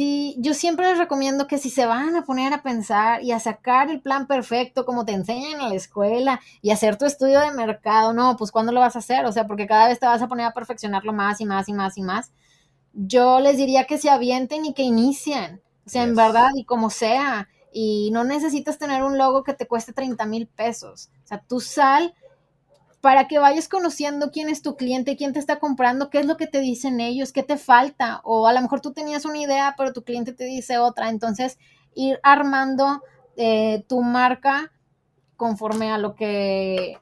Sí, yo siempre les recomiendo que si se van a poner a pensar y a sacar el plan perfecto como te enseñan en la escuela y hacer tu estudio de mercado, no, pues ¿cuándo lo vas a hacer? O sea, porque cada vez te vas a poner a perfeccionarlo más y más y más y más. Yo les diría que se avienten y que inicien, o sea, en verdad y como sea. Y no necesitas tener un logo que te cueste 30 mil pesos. O sea, tú sal para que vayas conociendo quién es tu cliente, quién te está comprando, qué es lo que te dicen ellos, qué te falta, o a lo mejor tú tenías una idea, pero tu cliente te dice otra, entonces ir armando eh, tu marca conforme a lo que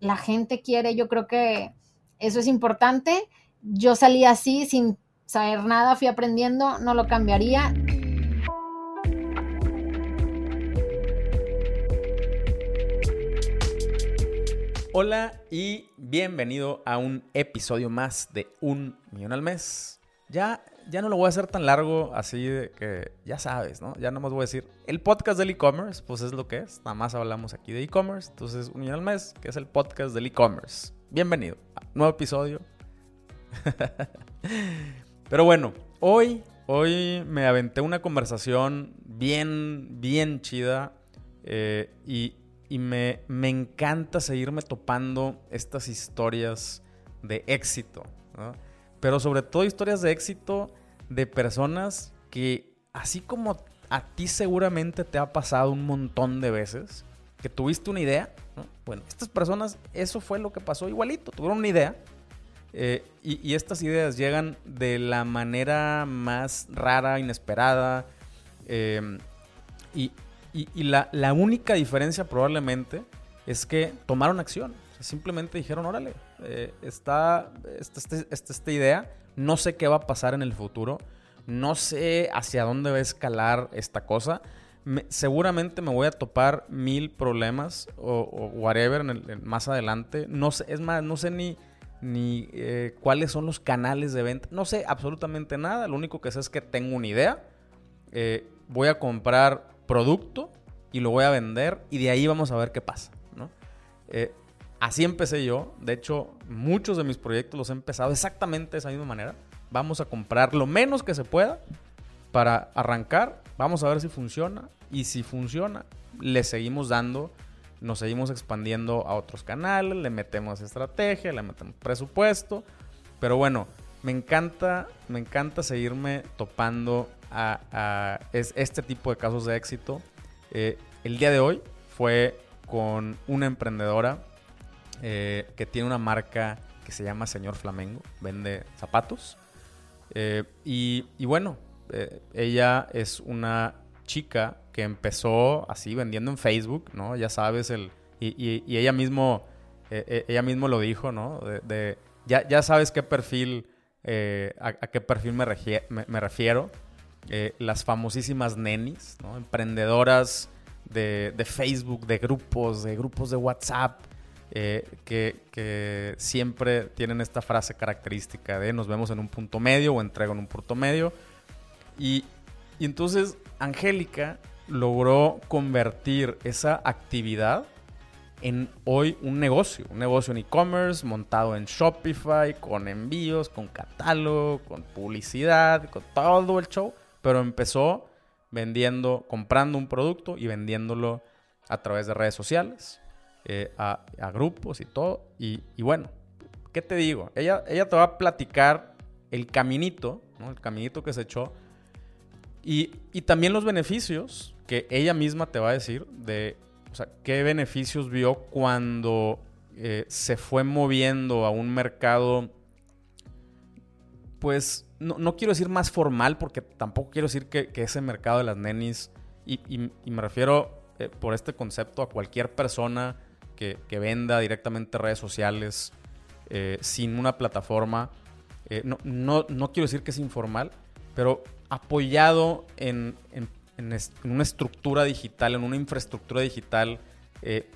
la gente quiere, yo creo que eso es importante. Yo salí así sin saber nada, fui aprendiendo, no lo cambiaría. Hola y bienvenido a un episodio más de Un Millón al Mes. Ya, ya no lo voy a hacer tan largo, así de que ya sabes, ¿no? Ya no más voy a decir. El podcast del e-commerce, pues es lo que es. Nada más hablamos aquí de e-commerce. Entonces, Un Millón al Mes, que es el podcast del e-commerce. Bienvenido a nuevo episodio. Pero bueno, hoy, hoy me aventé una conversación bien, bien chida. Eh, y y me, encanta seguirme topando estas historias de éxito, pero sobre todo historias de éxito de personas que, así como a ti seguramente te ha pasado un montón de veces, que tuviste una idea, bueno, estas personas, eso fue lo que pasó igualito, tuvieron una idea. Eh, y, estas ideas llegan de la manera más rara, inesperada. Eh, y, y, la, única diferencia probablemente es que tomaron acción. simplemente dijeron, órale, eh, está, este, esta idea, no sé qué va a pasar en el futuro, no sé hacia dónde va a escalar esta cosa. seguramente me voy a topar mil problemas o, whatever más adelante. No sé, es más, no sé ni, ni eh, cuáles son los canales de venta. No sé absolutamente nada. Lo único que sé es que tengo una idea. Eh, voy a comprar producto y lo voy a vender y de ahí vamos a ver qué pasa, ¿no? Eh, así empecé yo. De hecho, muchos de mis proyectos los he empezado exactamente de esa misma manera. Vamos a comprar lo menos que se pueda para arrancar. Vamos a ver si funciona. Y si funciona, le seguimos dando, nos seguimos expandiendo a otros canales, le metemos estrategia, le metemos presupuesto. Pero bueno, me encanta, me encanta seguirme topando a, este tipo de casos de éxito. Eh, el día de hoy fue con una emprendedora eh, que tiene una marca que se llama Señor Flamengo, vende zapatos. Eh, y, bueno, ella es una chica que empezó así vendiendo en Facebook, ¿no? Ya sabes, el, y, ella mismo, ella mismo lo dijo, ¿no? De, ya, sabes qué perfil, a, qué perfil me refiero. Eh, las famosísimas nenis, emprendedoras de, Facebook, de grupos, de grupos de WhatsApp, eh, que, siempre tienen esta frase característica de nos vemos en un punto medio o entrego en un punto medio. Y, y entonces Angélica logró convertir esa actividad en hoy un negocio, un negocio en e-commerce montado en Shopify, con envíos, con catálogo, con publicidad, con todo el show pero empezó vendiendo, comprando un producto y vendiéndolo a través de redes sociales, eh, a, grupos y todo. Y, bueno, ¿qué te digo? Ella, ella te va a platicar el caminito, el caminito que se echó, y, también los beneficios que ella misma te va a decir de, o sea, qué beneficios vio cuando eh, se fue moviendo a un mercado, pues no, quiero decir más formal, porque tampoco quiero decir que, ese mercado de las nenis, y, me refiero eh, por este concepto a cualquier persona que, venda directamente redes sociales eh, sin una plataforma. Eh, no, no, quiero decir que es informal, pero apoyado en, una estructura digital, en una infraestructura digital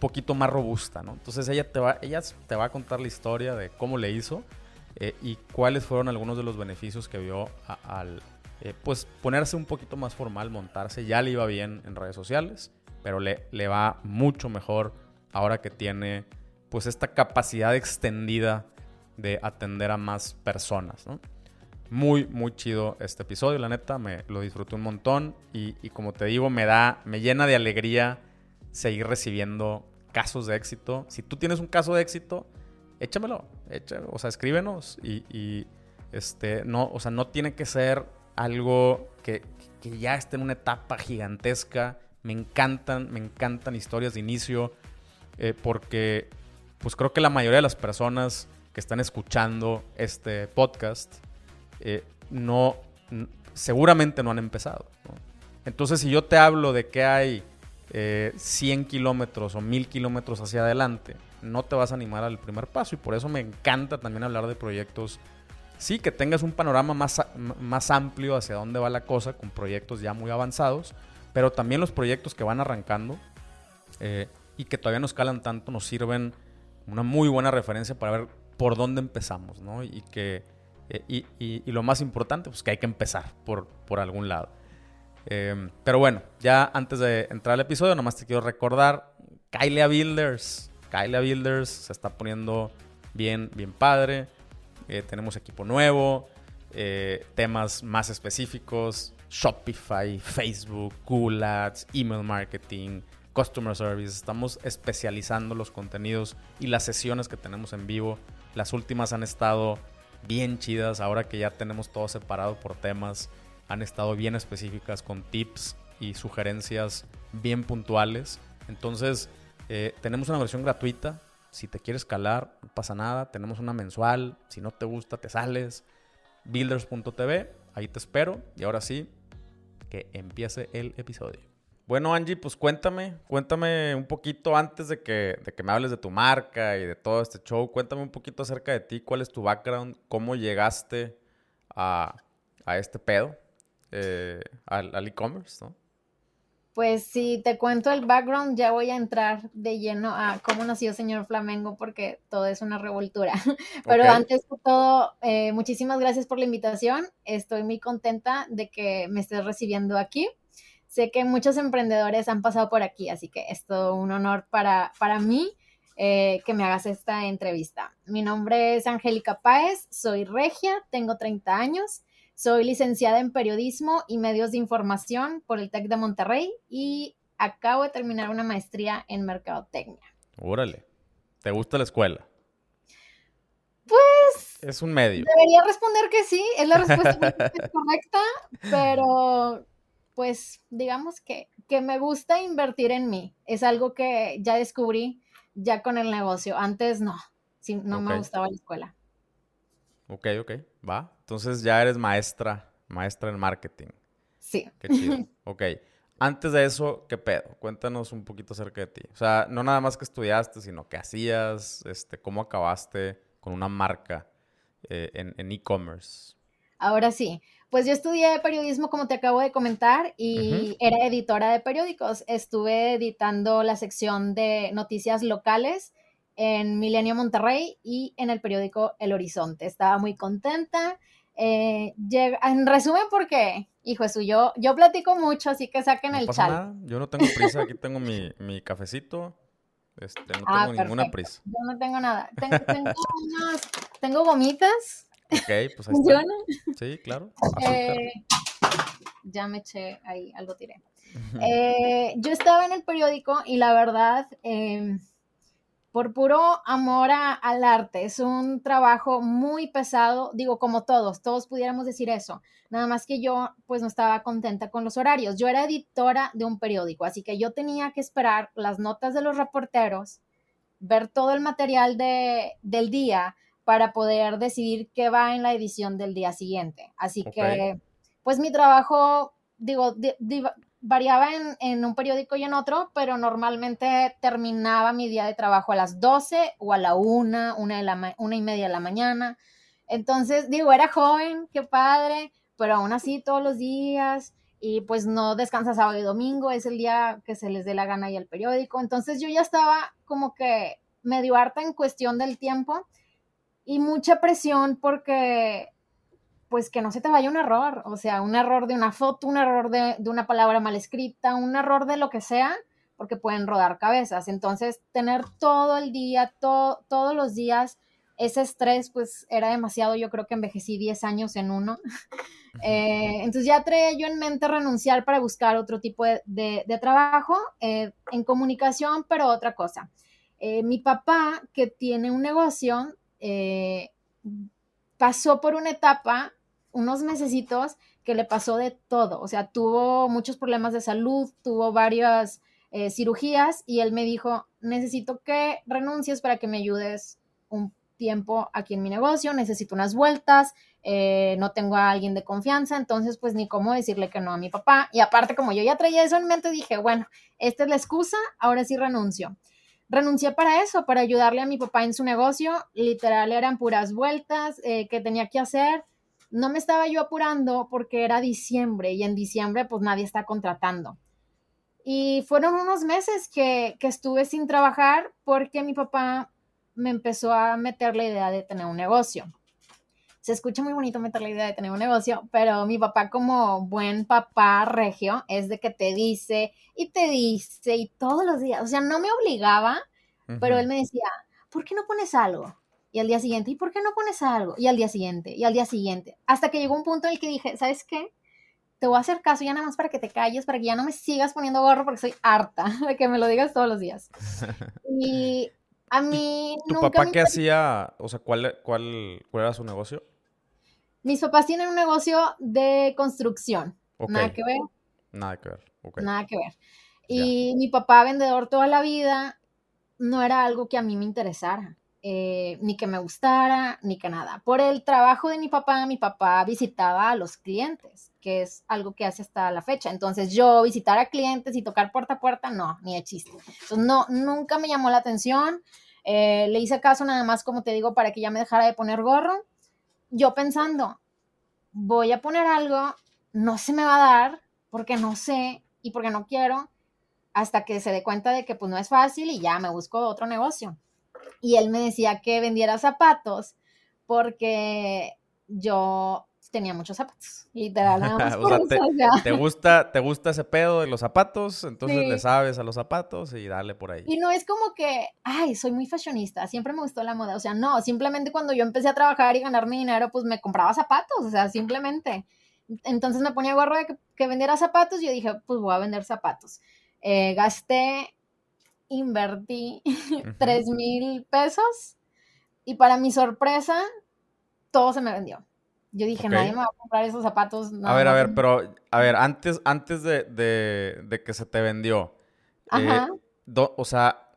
poquito más robusta, ¿no? Entonces ella te, va, ella te va a contar la historia de cómo le hizo eh, y cuáles fueron algunos de los beneficios que vio al eh, pues ponerse un poquito más formal, montarse. Ya le iba bien en redes sociales, pero le, le va mucho mejor ahora que tiene pues esta capacidad extendida de atender a más personas. muy, muy chido este episodio, la neta, me lo disfruté un montón y, y como te digo, me da, me llena de alegría seguir recibiendo casos de éxito. Si tú tienes un caso de éxito, échamelo, o sea, escríbenos y, este, no, o sea, no tiene que ser algo que, ya esté en una etapa gigantesca. Me encantan, me encantan historias de inicio eh, porque pues creo que la mayoría de las personas que están escuchando este podcast eh, no, seguramente no han empezado. Entonces, si yo te hablo de que hay 100 eh, kilómetros o 1000 kilómetros hacia adelante, no te vas a animar al primer paso. Y por eso me encanta también hablar de proyectos. Sí, que tengas un panorama más, más amplio hacia dónde va la cosa, con proyectos ya muy avanzados, pero también los proyectos que van arrancando eh, y que todavía no escalan tanto nos sirven una muy buena referencia para ver por dónde empezamos, ¿no? Y que eh, y, lo más importante, pues que hay que empezar por, por algún lado. Em, pero bueno, ya antes de entrar al episodio, nomás te quiero recordar, Kylia Builders. Kylia Builders se está poniendo bien, bien padre. Eh, tenemos equipo nuevo, eh, temas más específicos, Shopify, Facebook, Google Ads, email marketing, customer service. Estamos especializando los contenidos y las sesiones que tenemos en vivo. Las últimas han estado bien chidas ahora que ya tenemos todo separado por temas han estado bien específicas con tips y sugerencias bien puntuales. Entonces, eh, tenemos una versión gratuita. Si te quieres calar, no pasa nada. Tenemos una mensual. Si no te gusta, te sales. Builders.tv, ahí te espero. Y ahora sí, que empiece el episodio. Bueno, Angie, pues cuéntame, cuéntame un poquito antes de que, de que me hables de tu marca y de todo este show. Cuéntame un poquito acerca de ti, cuál es tu background, cómo llegaste a, a este pedo eh, al, e-commerce, ¿no? Pues si te cuento el background, ya voy a entrar de lleno a cómo nació Señor Flamengo, porque todo es una revoltura. Pero antes de todo, eh, muchísimas gracias por la invitación. Estoy muy contenta de que me estés recibiendo aquí. Sé que muchos emprendedores han pasado por aquí, así que es todo un honor para, para mí eh, que me hagas esta entrevista. Mi nombre es Angélica Páez, soy regia, tengo 30 años. Soy licenciada en periodismo y medios de información por el TEC de Monterrey y acabo de terminar una maestría en mercadotecnia. Órale. ¿Te gusta la escuela? Pues. Es un medio. Debería responder que sí, es la respuesta correcta, pero pues digamos que, que me gusta invertir en mí. Es algo que ya descubrí ya con el negocio. Antes no, sí, no me gustaba la escuela. Ok, ok, va. Entonces ya eres maestra, maestra en marketing. Sí. Qué chido. Ok. Antes de eso, ¿qué pedo? Cuéntanos un poquito acerca de ti. O sea, no nada más que estudiaste, sino qué hacías, este, cómo acabaste con una marca eh, en e-commerce. Ahora sí, pues yo estudié periodismo, como te acabo de comentar, y era editora de periódicos. Estuve editando la sección de noticias locales en Milenio Monterrey y en el periódico El Horizonte. Estaba muy contenta. Eh, en resumen, porque, hijo de yo, yo platico mucho, así que saquen el chat. Yo no tengo prisa, aquí tengo mi, cafecito. Este, no ah, tengo ninguna prisa. Yo no tengo nada. Tengo, tengo, gomitas. Ok, pues ahí ¿Funciona? Sí, claro. Eh, ya me eché ahí, algo tiré. Eh, yo estaba en el periódico y la verdad, em, por puro amor al arte. Es un trabajo muy pesado, digo, como todos, todos pudiéramos decir eso. Nada más que yo, pues no estaba contenta con los horarios. Yo era editora de un periódico, así que yo tenía que esperar las notas de los reporteros, ver todo el material de, del día para poder decidir qué va en la edición del día siguiente. Así que, pues mi trabajo, digo, variaba en, un periódico y en otro, pero normalmente terminaba mi día de trabajo a las 12 o a la 1, una, la, una y media de la mañana. Entonces, digo, era joven, qué padre, pero aún así todos los días y pues no descansa sábado y domingo, es el día que se les dé la gana y el periódico. Entonces yo ya estaba como que medio harta en cuestión del tiempo y mucha presión porque pues que no se te vaya un error, o sea, un error de una foto, un error de, una palabra mal escrita, un error de lo que sea, porque pueden rodar cabezas. Entonces, tener todo el día, todos los días ese estrés pues era demasiado, yo creo que envejecí 10 años en uno. Eh, entonces ya traía yo en mente renunciar para buscar otro tipo de, trabajo eh, en comunicación, pero otra cosa. Eh, mi papá, que tiene un negocio, pasó por una etapa, unos mesecitos, que le pasó de todo. O sea, tuvo muchos problemas de salud, tuvo varias cirugías y él me dijo, necesito que renuncies para que me ayudes un tiempo aquí en mi negocio, necesito unas vueltas, eh, no tengo a alguien de confianza, entonces pues ni cómo decirle que no a mi papá. Y aparte, como yo ya traía eso en mente, dije, bueno, esta es la excusa, ahora sí renuncio. Renuncié para eso, para ayudarle a mi papá en su negocio, literal eran puras vueltas eh, que tenía que hacer. No me estaba yo apurando porque era diciembre y en diciembre pues nadie está contratando. Y fueron unos meses que, que estuve sin trabajar porque mi papá me empezó a meter la idea de tener un negocio. Se escucha muy bonito meter la idea de tener un negocio, pero mi papá como buen papá regio es de que te dice y te dice y todos los días, o sea, no me obligaba, pero él me decía, ¿por qué no pones algo? Y al día siguiente, ¿y por qué no pones algo? Y al día siguiente, y al día siguiente. Hasta que llegó un punto en el que dije, ¿sabes qué? Te voy a hacer caso ya nada más para que te calles, para que ya no me sigas poniendo gorro porque soy harta de que me lo digas todos los días. Y a mí ¿Tu papá qué hacía? O sea, ¿cuál, cuál, ¿cuál era su negocio? Mis papás tienen un negocio de construcción. Nada que ver. Nada que ver. Nada que ver. Y mi papá, vendedor toda la vida, no era algo que a mí me interesara. Eh, ni que me gustara, ni que nada. Por el trabajo de mi papá, mi papá visitaba a los clientes, que es algo que hace hasta la fecha. Entonces yo visitar a clientes y tocar puerta a puerta, no, ni de. Entonces no, nunca me llamó la atención. Eh, le hice caso nada más, como te digo, para que ya me dejara de poner gorro. Yo pensando, voy a poner algo, no se me va a dar porque no sé y porque no quiero, hasta que se dé cuenta de que pues no es fácil y ya me busco otro negocio y él me decía que vendiera zapatos porque yo tenía muchos zapatos, literal, te, gusta, te gusta ese pedo de los zapatos, entonces le sabes a los zapatos y dale por ahí. Y no es como que, ay, soy muy fashionista, siempre me gustó la moda, o sea, no, simplemente cuando yo empecé a trabajar y ganarme dinero, pues me compraba zapatos, o sea, simplemente. Entonces me ponía gorro de que, vendiera zapatos y yo dije, pues voy a vender zapatos. Eh, gasté invertí tres mil pesos y para mi sorpresa, todo se me vendió. Yo dije, nadie me va a comprar esos zapatos. a ver, a ver, pero, a ver, antes, antes de, que se te vendió, eh, o sea,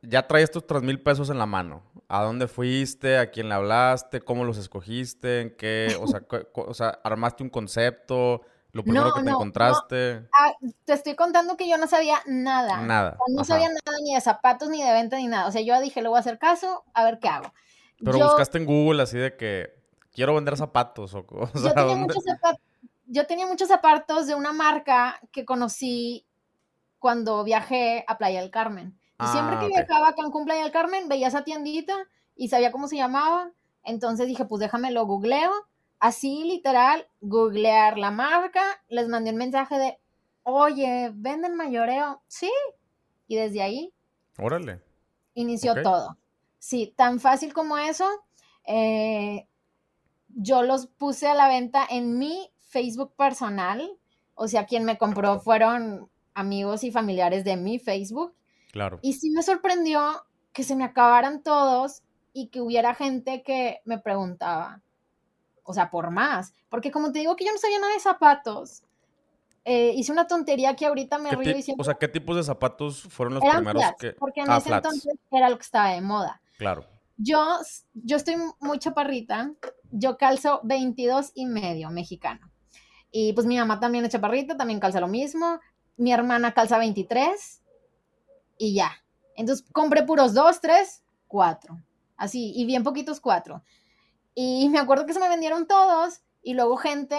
ya traes tus tres mil pesos en la mano. ¿A dónde fuiste? ¿A quién le hablaste? ¿Cómo los escogiste? ¿En qué? O sea, o sea ¿armaste un concepto? Lo primero que te encontraste. Ah, te estoy contando que yo no sabía nada. Nada. no sabía nada ni de zapatos, ni de venta, ni nada. O sea, yo dije, le voy a hacer caso, a ver qué hago. Pero buscaste en Google así de que quiero vender zapatos. O, yo, tenía muchos zapatos, yo tenía muchos zapatos de una marca que conocí cuando viajé a Playa del Carmen. Y siempre ah, que viajaba a Cancún, Playa del Carmen, veía esa tiendita y sabía cómo se llamaba. Entonces dije, pues déjame lo googleo así literal, googlear la marca, les mandé un mensaje de, oye, ¿venden mayoreo? Sí. Y desde ahí. Órale. Inició todo. Sí, tan fácil como eso. Eh, yo los puse a la venta en mi Facebook personal. O sea, quien me compró fueron amigos y familiares de mi Facebook. Claro. Y sí me sorprendió que se me acabaran todos y que hubiera gente que me preguntaba, o sea, por más. Porque como te digo que yo no sabía nada de zapatos, eh, hice una tontería que ahorita me río diciendo... O sea, ¿qué tipos de zapatos fueron los primeros que...? Porque en ah, ese entonces era lo que estaba de moda. Claro. Yo, yo estoy muy chaparrita, yo calzo 22 y medio mexicano. Y pues mi mamá también es chaparrita, también calza lo mismo. Mi hermana calza 23 y ya. Entonces compré puros 2, 3, 4. Así, y bien poquitos 4. Y me acuerdo que se me vendieron todos y luego gente,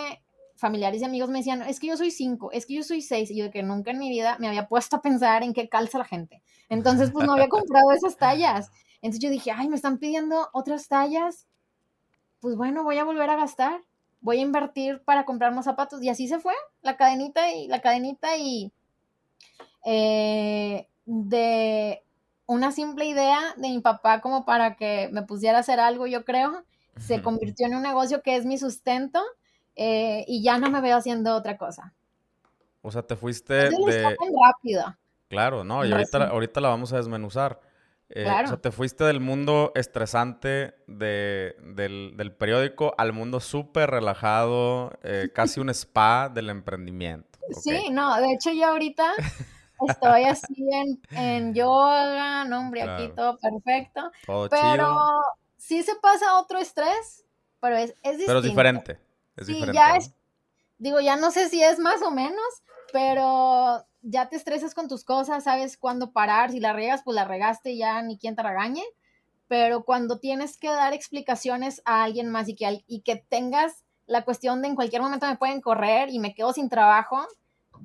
familiares y amigos me decían, es que yo soy cinco, es que yo soy seis. Y yo de que nunca en mi vida me había puesto a pensar en qué calza la gente. Entonces, pues no había comprado esas tallas. Entonces yo dije, ay, me están pidiendo otras tallas. Pues bueno, voy a volver a gastar. Voy a invertir para comprar más zapatos. Y así se fue, la cadenita y la cadenita y eh, de una simple idea de mi papá como para que me pusiera a hacer algo, yo creo, se convirtió en un negocio que es mi sustento eh, y ya no me veo haciendo otra cosa. O sea, te fuiste de... rápido. Claro, no, y ahorita, ahorita la vamos a desmenuzar. Eh, o sea, te fuiste del mundo estresante del, periódico al mundo súper relajado, eh, casi un spa del emprendimiento. Sí, no, de hecho yo ahorita estoy así en, yoga, no hombre, aquí todo perfecto. pero sí se pasa otro estrés, pero es, es distinto. Pero es diferente. sí, ya es, digo, ya no sé si es más o menos, pero ya te estresas con tus cosas, sabes cuándo parar, si la regas, pues la regaste ya ni quien te regañe, pero cuando tienes que dar explicaciones a alguien más y que, y que tengas la cuestión de en cualquier momento me pueden correr y me quedo sin trabajo,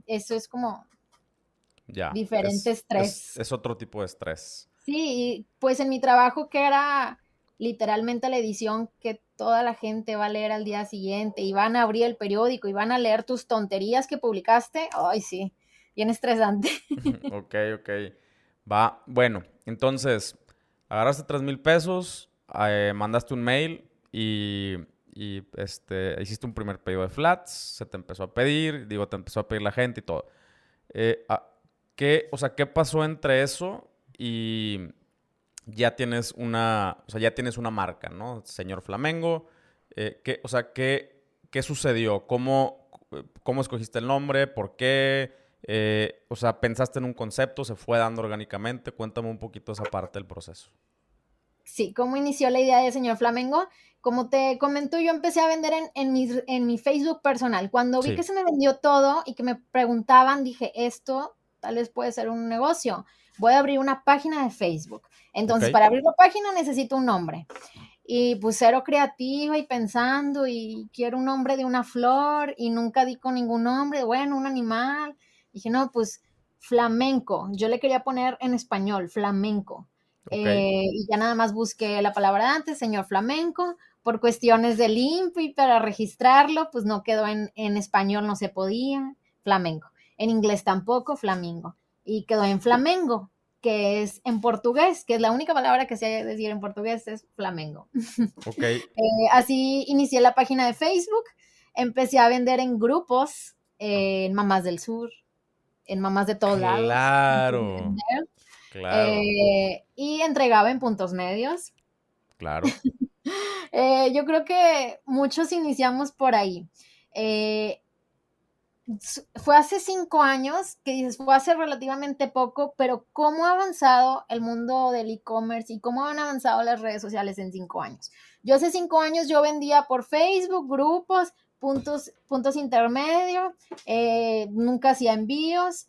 eso es como ya, diferente estrés. Es, otro tipo de estrés. Sí, pues en mi trabajo que era literalmente la edición que toda la gente va a leer al día siguiente y van a abrir el periódico y van a leer tus tonterías que publicaste, ay sí, bien estresante. ok, ok. Va, bueno, entonces, agarraste tres mil pesos, eh, mandaste un mail y, este, hiciste un primer pedido de flats, se te empezó a pedir, digo, te empezó a pedir la gente y todo. Eh, ah, ¿qué, o sea, ¿qué pasó entre eso y ya tienes una, o sea, ya tienes una marca, ¿no? Señor Flamengo. Eh, ¿qué, o sea, ¿qué, ¿qué sucedió? ¿Cómo, ¿Cómo escogiste el nombre? ¿Por qué? Eh, o sea, pensaste en un concepto, se fue dando orgánicamente. Cuéntame un poquito esa parte del proceso. Sí, ¿cómo inició la idea de Señor Flamengo? Como te comento, yo empecé a vender en, en, mi, en mi Facebook personal. Cuando vi que se me vendió todo y que me preguntaban, dije, esto tal vez puede ser un negocio. Voy a abrir una página de Facebook. Entonces, para abrir la página necesito un nombre. Y pues cero creativa y pensando y quiero un nombre de una flor y nunca di con ningún nombre, bueno, un animal. Dije, no, pues flamenco. Yo le quería poner en español, flamenco. Eh, y ya nada más busqué la palabra antes, señor flamenco. Por cuestiones de limpio y para registrarlo, pues no quedó en, en español, no se podía. Flamenco. En inglés tampoco, flamingo. Y quedó en flamengo, que es en portugués, que es la única palabra que sé decir en portugués, es flamengo. Ok. Eh, así inicié la página de Facebook. Empecé a vender en grupos, en Mamás del Sur, en mamás de todos lados. Claro. Claro. Eh, y entregaba en puntos medios. Claro. Eh, yo creo que muchos iniciamos por ahí. Eh, fue hace cinco años que dices, fue hace relativamente poco, pero cómo ha avanzado el mundo del e-commerce y cómo han avanzado las redes sociales en cinco años. Yo hace cinco años yo vendía por Facebook, grupos, puntos, puntos intermedios, eh, nunca hacía envíos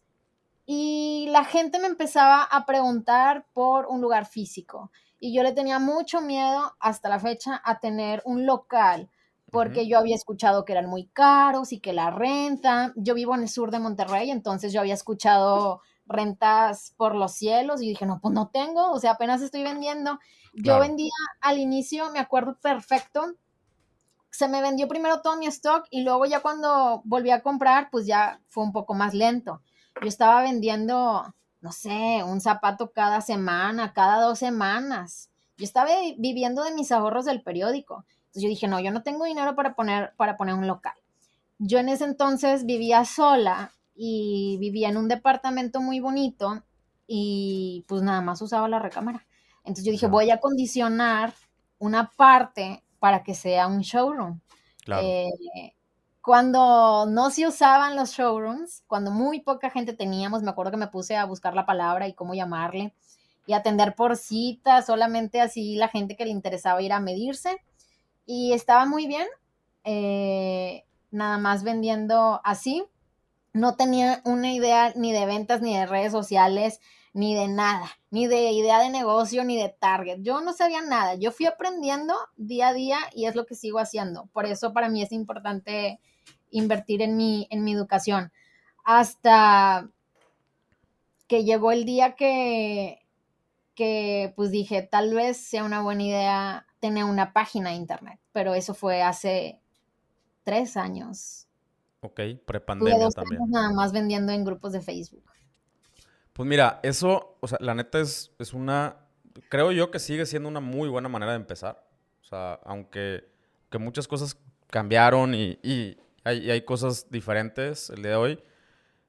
y la gente me empezaba a preguntar por un lugar físico y yo le tenía mucho miedo hasta la fecha a tener un local porque yo había escuchado que eran muy caros y que la renta, yo vivo en el sur de Monterrey, entonces yo había escuchado rentas por los cielos y dije, no, pues no tengo, o sea, apenas estoy vendiendo. Yo vendía al inicio, me acuerdo perfecto, se me vendió primero todo mi stock y luego ya cuando volví a comprar, pues ya fue un poco más lento. Yo estaba vendiendo, no sé, un zapato cada semana, cada dos semanas. Yo estaba viviendo de mis ahorros del periódico. Entonces yo dije, no, yo no tengo dinero para poner, para poner un local. Yo en ese entonces vivía sola y vivía en un departamento muy bonito y pues nada más usaba la recámara. Entonces yo dije, voy a condicionar una parte para que sea un showroom. Eh, cuando no se usaban los showrooms, cuando muy poca gente teníamos, me acuerdo que me puse a buscar la palabra y cómo llamarle y atender por cita, solamente así la gente que le interesaba ir a medirse. Y estaba muy bien, eh, nada más vendiendo así. No tenía una idea ni de ventas, ni de redes sociales, ni de nada, ni de idea de negocio, ni de target. Yo no sabía nada. Yo fui aprendiendo día a día y es lo que sigo haciendo. Por eso para mí es importante invertir en mi, en mi educación. Hasta que llegó el día que, que pues dije, tal vez sea una buena idea tener una página de internet, pero eso fue hace tres años. Ok, prepandemia también. nada más vendiendo en grupos de Facebook. Pues mira, eso, o sea, la neta es, es una, creo yo que sigue siendo una muy buena manera de empezar. O sea, aunque que muchas cosas cambiaron y, y, hay, hay, cosas diferentes el día de hoy.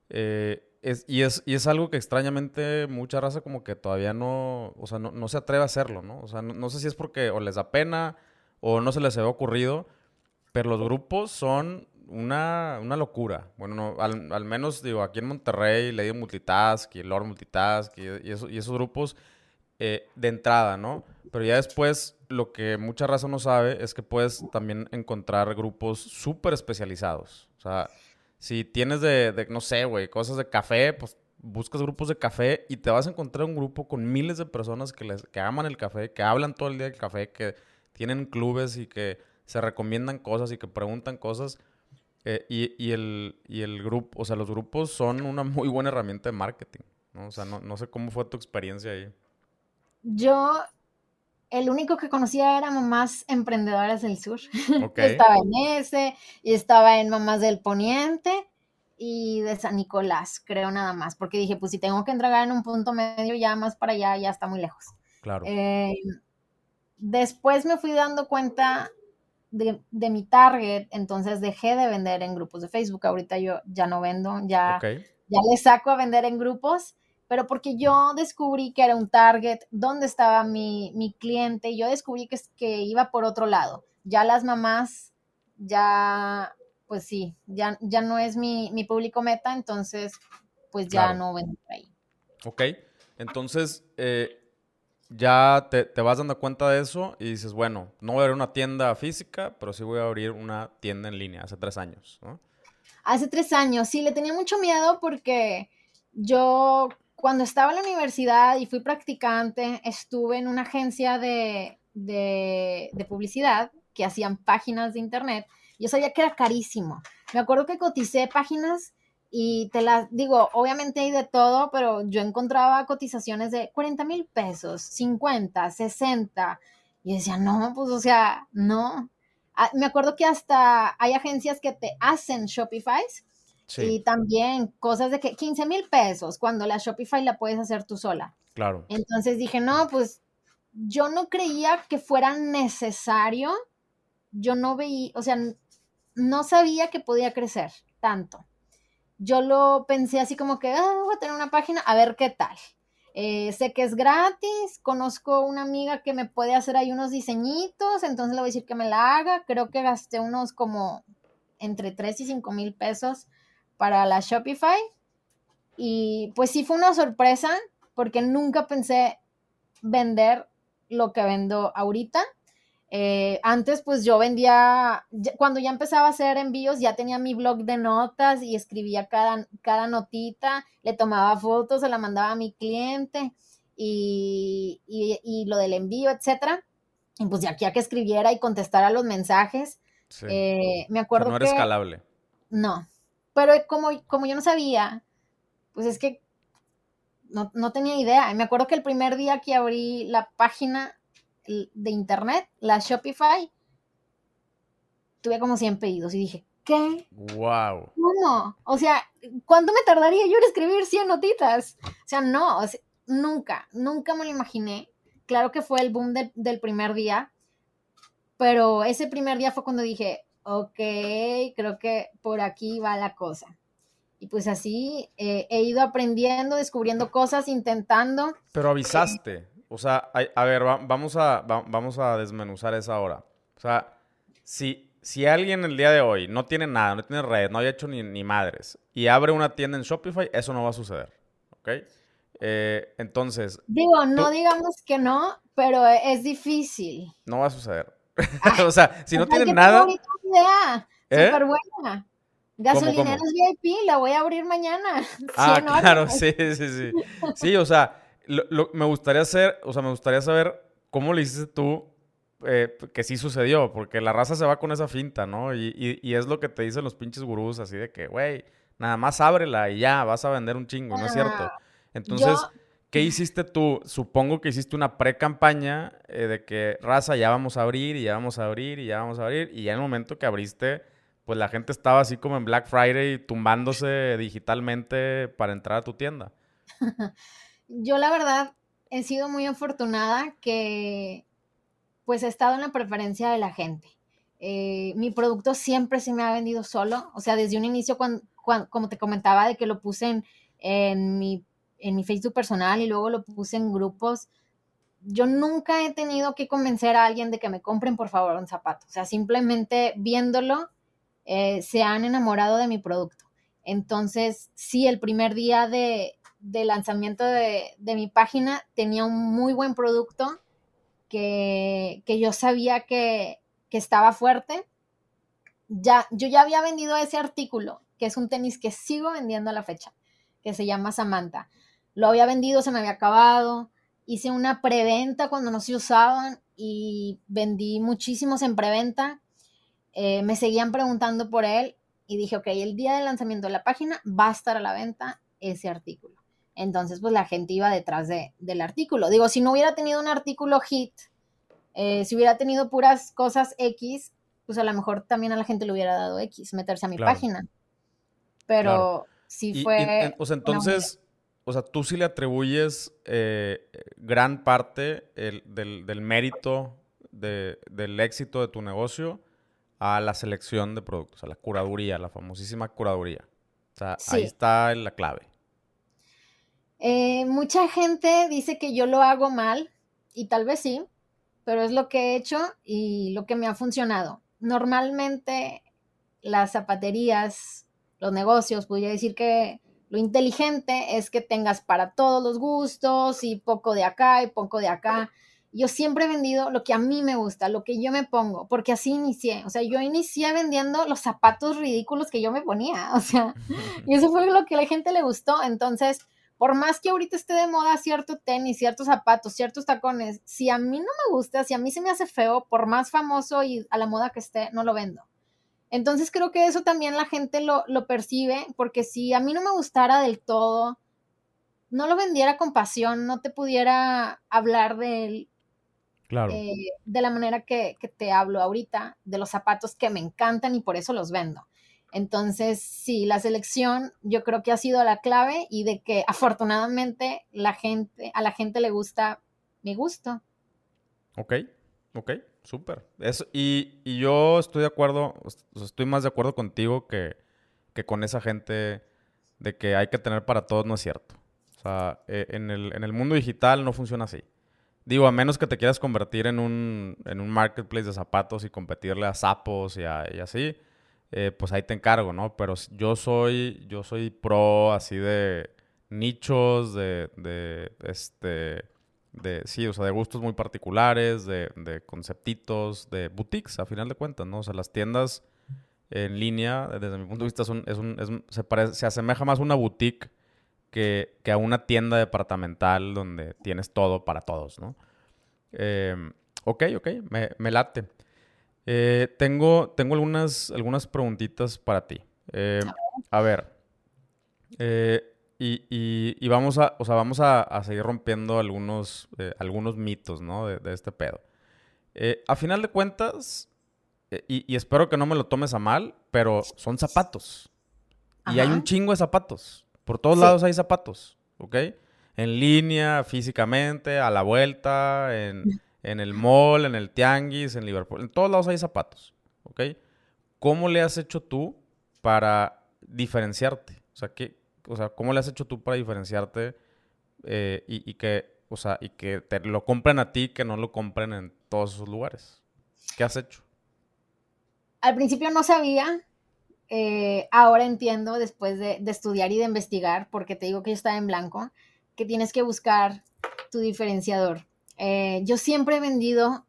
Eh, y, es, y es algo que extrañamente mucha raza como que todavía no, o sea, no, no se atreve a hacerlo, ¿no? O sea, no, no, sé si es porque o les da pena o no se les había ocurrido, pero los grupos son una, una locura. Bueno, al, al, menos digo, aquí en Monterrey, Lady Multitask y Lord Multitask y, y esos grupos eh, de entrada, ¿no? Pero ya después lo que mucha raza no sabe es que puedes también encontrar grupos súper especializados. O sea, si tienes de, no sé, güey, cosas de café, pues buscas grupos de café y te vas a encontrar un grupo con miles de personas que, les, que aman el café, que hablan todo el día del café, que tienen clubes y que se recomiendan cosas y que preguntan cosas. Eh, y, y, el, y el grupo, o sea, los grupos son una muy buena herramienta de marketing, ¿no? O sea, no, no sé cómo fue tu experiencia ahí. Yo, el único que conocía era Mamás Emprendedoras del Sur. Okay. estaba en ese, y estaba en Mamás del Poniente y de San Nicolás, creo nada más, porque dije, pues si tengo que entregar en un punto medio, ya más para allá, ya está muy lejos. Claro. Eh, después me fui dando cuenta de, de, mi target, entonces dejé de vender en grupos de Facebook. Ahorita yo ya no vendo, ya, okay. ya le saco a vender en grupos, pero porque yo descubrí que era un target, dónde estaba mi, mi cliente, y yo descubrí que, que iba por otro lado. Ya las mamás, ya, pues sí, ya, ya no es mi, mi público meta, entonces pues ya claro. no vendo ahí. Ok, entonces... Eh ya te, te, vas dando cuenta de eso y dices, bueno, no voy a abrir una tienda física, pero sí voy a abrir una tienda en línea hace tres años, ¿no? Hace tres años, sí, le tenía mucho miedo porque yo cuando estaba en la universidad y fui practicante, estuve en una agencia de, de, de publicidad que hacían páginas de internet. Yo sabía que era carísimo. Me acuerdo que coticé páginas y te las digo, obviamente hay de todo, pero yo encontraba cotizaciones de 40 mil pesos, 50, 60. Y decía, no, pues, o sea, no. Ah, me acuerdo que hasta hay agencias que te hacen Shopify sí. y también cosas de que 15 mil pesos, cuando la Shopify la puedes hacer tú sola. Claro. Entonces dije, no, pues yo no creía que fuera necesario. Yo no veía, o sea, no sabía que podía crecer tanto yo lo pensé así como que, ah, voy a tener una página, a ver qué tal. Eh, sé que es gratis, conozco una amiga que me puede hacer ahí unos diseñitos, entonces le voy a decir que me la haga. Creo que gasté unos como entre 3 y 5 mil pesos para la Shopify. Y pues sí fue una sorpresa porque nunca pensé vender lo que vendo ahorita. Eh, antes, pues yo vendía, cuando ya empezaba a hacer envíos, ya tenía mi blog de notas y escribía cada, cada notita, le tomaba fotos, se la mandaba a mi cliente y, y, y lo del envío, etcétera. Y pues ya aquí a que escribiera y contestara los mensajes. Sí. Eh, me acuerdo. Pero no era que, escalable. No. Pero como, como yo no sabía, pues es que no, no tenía idea. Me acuerdo que el primer día que abrí la página de internet, la Shopify, tuve como 100 pedidos y dije, ¿qué? ¡Wow! ¿Cómo? O sea, ¿cuánto me tardaría yo en escribir 100 notitas? O sea, no, o sea, nunca, nunca me lo imaginé. Claro que fue el boom de, del primer día, pero ese primer día fue cuando dije, ok, creo que por aquí va la cosa. Y pues así eh, he ido aprendiendo, descubriendo cosas, intentando. Pero avisaste. O sea, a, ver, vamos, a, vamos a desmenuzar esa ahora. O sea, si, si alguien el día de hoy no tiene nada, no tiene red, no haya hecho ni, ni madres, y abre una tienda en Shopify, eso no va a suceder. ¿Ok? Eh, entonces. Digo, no tú, digamos que no, pero es difícil. No va a suceder. o sea, si no tienen nada. idea. ¿Eh? Súper buena. Gasolineros VIP, la voy a abrir mañana. Ah, claro, sí, sí, sí. Sí, o sea, lo, lo, me gustaría hacer, o sea, me gustaría saber cómo le hiciste tú eh, que sí sucedió, porque la raza se va con esa finta, ¿no? Y, y, y es lo que te dicen los pinches gurús, así de que, güey, nada más ábrela y ya, vas a vender un chingo, ¿no es cierto? Entonces, Yo... ¿qué hiciste tú? Supongo que hiciste una pre-campaña eh, de que, raza, ya vamos a abrir y ya vamos a abrir y ya vamos a abrir, y ya en el momento que abriste, pues la gente estaba así como en Black Friday tumbándose digitalmente para entrar a tu tienda. yo la verdad he sido muy afortunada que pues he estado en la preferencia de la gente. Eh, mi producto siempre se me ha vendido solo, o sea, desde un inicio, cuando, como te comentaba, de que lo puse en, en, mi, en mi Facebook personal y luego lo puse en grupos, yo nunca he tenido que convencer a alguien de que me compren por favor un zapato, o sea, simplemente viéndolo, eh, se han enamorado de mi producto. Entonces, sí, el primer día de, lanzamiento de, mi página tenía un muy buen producto que, yo sabía que, estaba fuerte. Ya, yo ya había vendido ese artículo, que es un tenis que sigo vendiendo a la fecha, que se llama Samantha. Lo había vendido, se me había acabado. Hice una preventa cuando no se usaban y vendí muchísimos en preventa. Eh, me seguían preguntando por él y dije, ok, el día del lanzamiento de la página va a estar a la venta ese artículo. Entonces, pues la gente iba detrás de, del artículo. Digo, si no hubiera tenido un artículo hit, eh, si hubiera tenido puras cosas X, pues a lo mejor también a la gente le hubiera dado X, meterse a mi página. Pero si fue... o sea, entonces, o sea, tú sí le atribuyes eh, gran parte del, mérito del éxito de tu negocio a la selección de productos, a la curaduría, la famosísima curaduría. O sea, ahí está la clave. Eh, mucha gente dice que yo lo hago mal, y tal vez sí, pero es lo que he hecho y lo que me ha funcionado. Normalmente las zapaterías, los negocios, podría decir que lo inteligente es que tengas para todos los gustos y poco de acá y poco de acá. Yo siempre he vendido lo que a mí me gusta, lo que yo me pongo, porque así inicié. O sea, yo inicié vendiendo los zapatos ridículos que yo me ponía. O sea, y eso fue lo que a la gente le gustó. Entonces, por más que ahorita esté de moda cierto tenis, ciertos zapatos, ciertos tacones, si a mí no me gusta, si a mí se me hace feo, por más famoso y a la moda que esté, no lo vendo. Entonces creo que eso también la gente lo, lo percibe, porque si a mí no me gustara del todo, no lo vendiera con pasión, no te pudiera hablar de él Claro. Eh, de la manera que, te hablo ahorita, de los zapatos que me encantan y por eso los vendo. Entonces, sí, la selección yo creo que ha sido la clave y de que afortunadamente la gente, a la gente le gusta mi gusto. Ok, ok, súper. Y, y, yo estoy de acuerdo, estoy más de acuerdo contigo que, que, con esa gente de que hay que tener para todos, no es cierto. O sea, eh, en, el, en el mundo digital no funciona así. Digo, a menos que te quieras convertir en un, en un marketplace de zapatos y competirle a sapos y, así, eh, pues ahí te encargo, ¿no? Pero yo soy, yo soy pro así de nichos, de, de, este, de, sí, o sea, de gustos muy particulares, de, de conceptitos, de boutiques, a final de cuentas, ¿no? O sea, las tiendas en línea, desde mi punto de vista, son, es un, es, se, parece, se asemeja más a una boutique que, a una tienda departamental donde tienes todo para todos, ¿no? Em, ok, ok, me, late. Eh, tengo tengo algunas, algunas preguntitas para ti. Em, a ver. Eh, y, vamos a, o sea, vamos a, seguir rompiendo algunos, eh, algunos mitos, ¿no? De, este pedo. a final de cuentas, y, espero que no me lo tomes a mal, pero son zapatos. Y hay un chingo de zapatos. Por todos lados hay zapatos, ¿ok? En línea, físicamente, a la vuelta, en, el mall, en el tianguis, en Liverpool. En todos lados hay zapatos, ¿ok? ¿Cómo le has hecho tú para diferenciarte? O sea, ¿qué, o sea ¿cómo le has hecho tú para diferenciarte eh, y, que, o sea, y que te lo compren a ti, que no lo compren en todos esos lugares? ¿Qué has hecho? Al principio no sabía eh, ahora entiendo, después de, estudiar y de investigar, porque te digo que yo estaba en blanco, que tienes que buscar tu diferenciador. Eh, yo siempre he vendido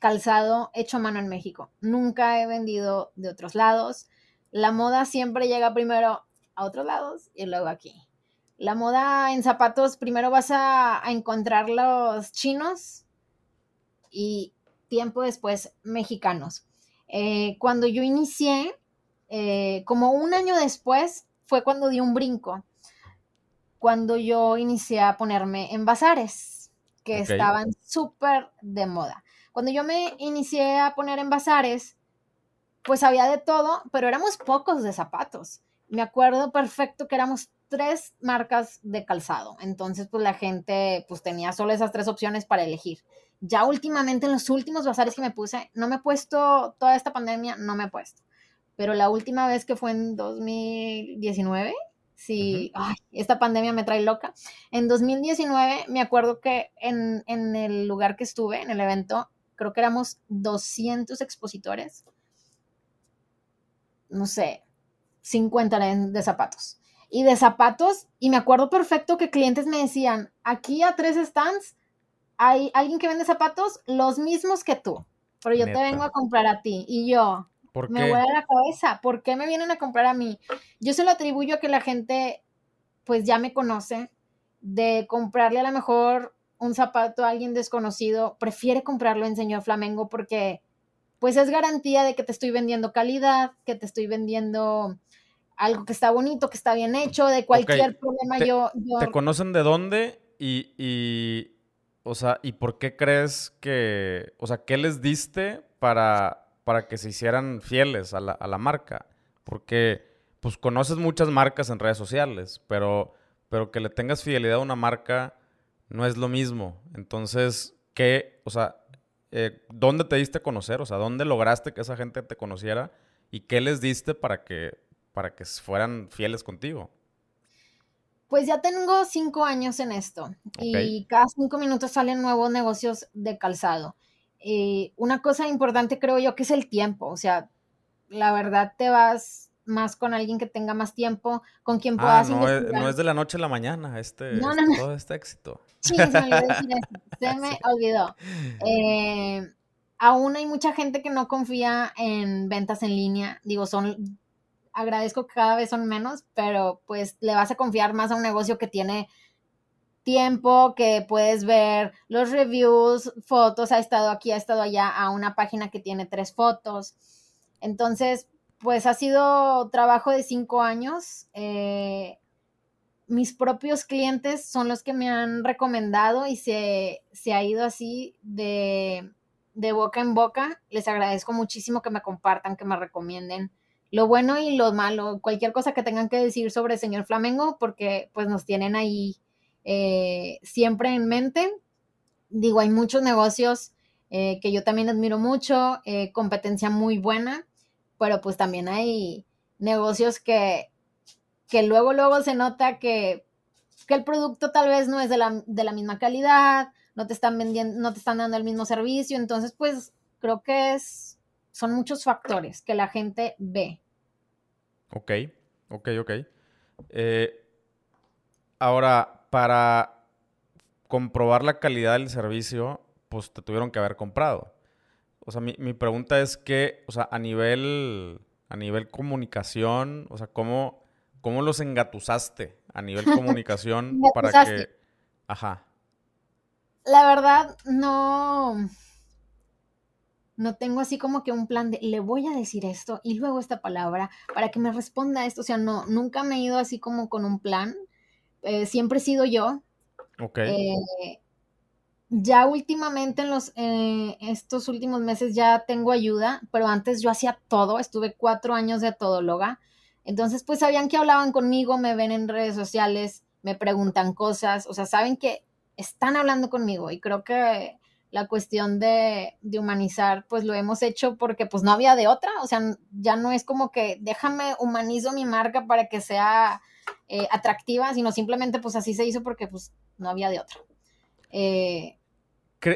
calzado hecho a mano en México. Nunca he vendido de otros lados. La moda siempre llega primero a otros lados y luego aquí. La moda en zapatos, primero vas a, encontrar los chinos y tiempo después mexicanos. Eh, cuando yo inicié, eh, como un año después fue cuando di un brinco, cuando yo inicié a ponerme en bazares, que estaban súper de moda. Cuando yo me inicié a poner en bazares, pues había de todo, pero éramos pocos de zapatos. Me acuerdo perfecto que éramos tres marcas de calzado. Entonces, pues la gente pues tenía solo esas tres opciones para elegir. Ya últimamente, en los últimos bazares que me puse, no me he puesto, toda esta pandemia no me he puesto. Pero la última vez que fue en 2019, sí, ay, esta pandemia me trae loca. En 2019 me acuerdo que en, en el lugar que estuve, en el evento, creo que éramos 200 expositores. No sé, 50 de zapatos. Y de zapatos, y me acuerdo perfecto que clientes me decían, aquí a tres stands hay alguien que vende zapatos los mismos que tú, pero yo te vengo a comprar a ti. Y yo, me voy a la cabeza, ¿por qué me vienen a comprar a mí? Yo se lo atribuyo a que la gente, pues ya me conoce, de comprarle a lo mejor un zapato a alguien desconocido, prefiere comprarlo en Señor Flamengo porque pues es garantía de que te estoy vendiendo calidad, que te estoy vendiendo algo que está bonito, que está bien hecho, de cualquier problema yo, ¿Te conocen de dónde y, y, o sea, y por qué crees que, o sea, qué les diste para, para que se hicieran fieles a la, a la marca? Porque, pues, conoces muchas marcas en redes sociales, pero, pero que le tengas fidelidad a una marca no es lo mismo. Entonces, ¿qué, o sea, eh, dónde te diste a conocer? O sea, ¿dónde lograste que esa gente te conociera? ¿Y qué les diste para que, para que fueran fieles contigo? Pues ya tengo cinco años en esto y cada cinco minutos salen nuevos negocios de calzado. Y una cosa importante creo yo que es el tiempo, o sea, la verdad te vas más con alguien que tenga más tiempo, con quien ah, puedas ah, no, es, no es de la noche a la mañana este, no, no, todo este éxito. Sí, se me olvidó Se me olvidó. Eh, aún hay mucha gente que no confía en ventas en línea. Digo, son, agradezco que cada vez son menos, pero pues le vas a confiar más a un negocio que tiene tiempo, que puedes ver los reviews, fotos, ha estado aquí, ha estado allá, a una página que tiene tres fotos. Entonces, pues ha sido trabajo de cinco años. Eh, mis propios clientes son los que me han recomendado y se, ha ido así de, de, boca en boca. Les agradezco muchísimo que me compartan, que me recomienden lo bueno y lo malo, cualquier cosa que tengan que decir sobre el señor Flamengo, porque pues nos tienen ahí eh, siempre en mente. Digo, hay muchos negocios eh, que yo también admiro mucho, eh, competencia muy buena, pero pues también hay negocios que que luego, luego se nota que, el producto tal vez no es de la, de la, misma calidad, no te están vendiendo, no te están dando el mismo servicio, entonces pues creo que es, son muchos factores que la gente ve. Ok, ok, ok. Eh, ahora, para comprobar la calidad del servicio, pues te tuvieron que haber comprado. O sea, mi, mi pregunta es que, o sea, a nivel, a nivel comunicación, o sea, ¿cómo, ¿Cómo los engatusaste a nivel comunicación para que... Ajá. La verdad, no... No tengo así como que un plan de, le voy a decir esto y luego esta palabra para que me responda esto. O sea, no, nunca me he ido así como con un plan. Eh, siempre he sido yo. Ok. Eh, ya últimamente en los eh, estos últimos meses ya tengo ayuda, pero antes yo hacía todo, estuve cuatro años de todóloga, entonces, pues sabían que hablaban conmigo, me ven en redes sociales, me preguntan cosas, o sea, saben que están hablando conmigo y creo que la cuestión de, humanizar, pues lo hemos hecho porque pues no había de otra, o sea, ya no es como que déjame humanizo mi marca para que sea eh, atractiva, sino simplemente pues así se hizo porque pues no había de otra. Eh,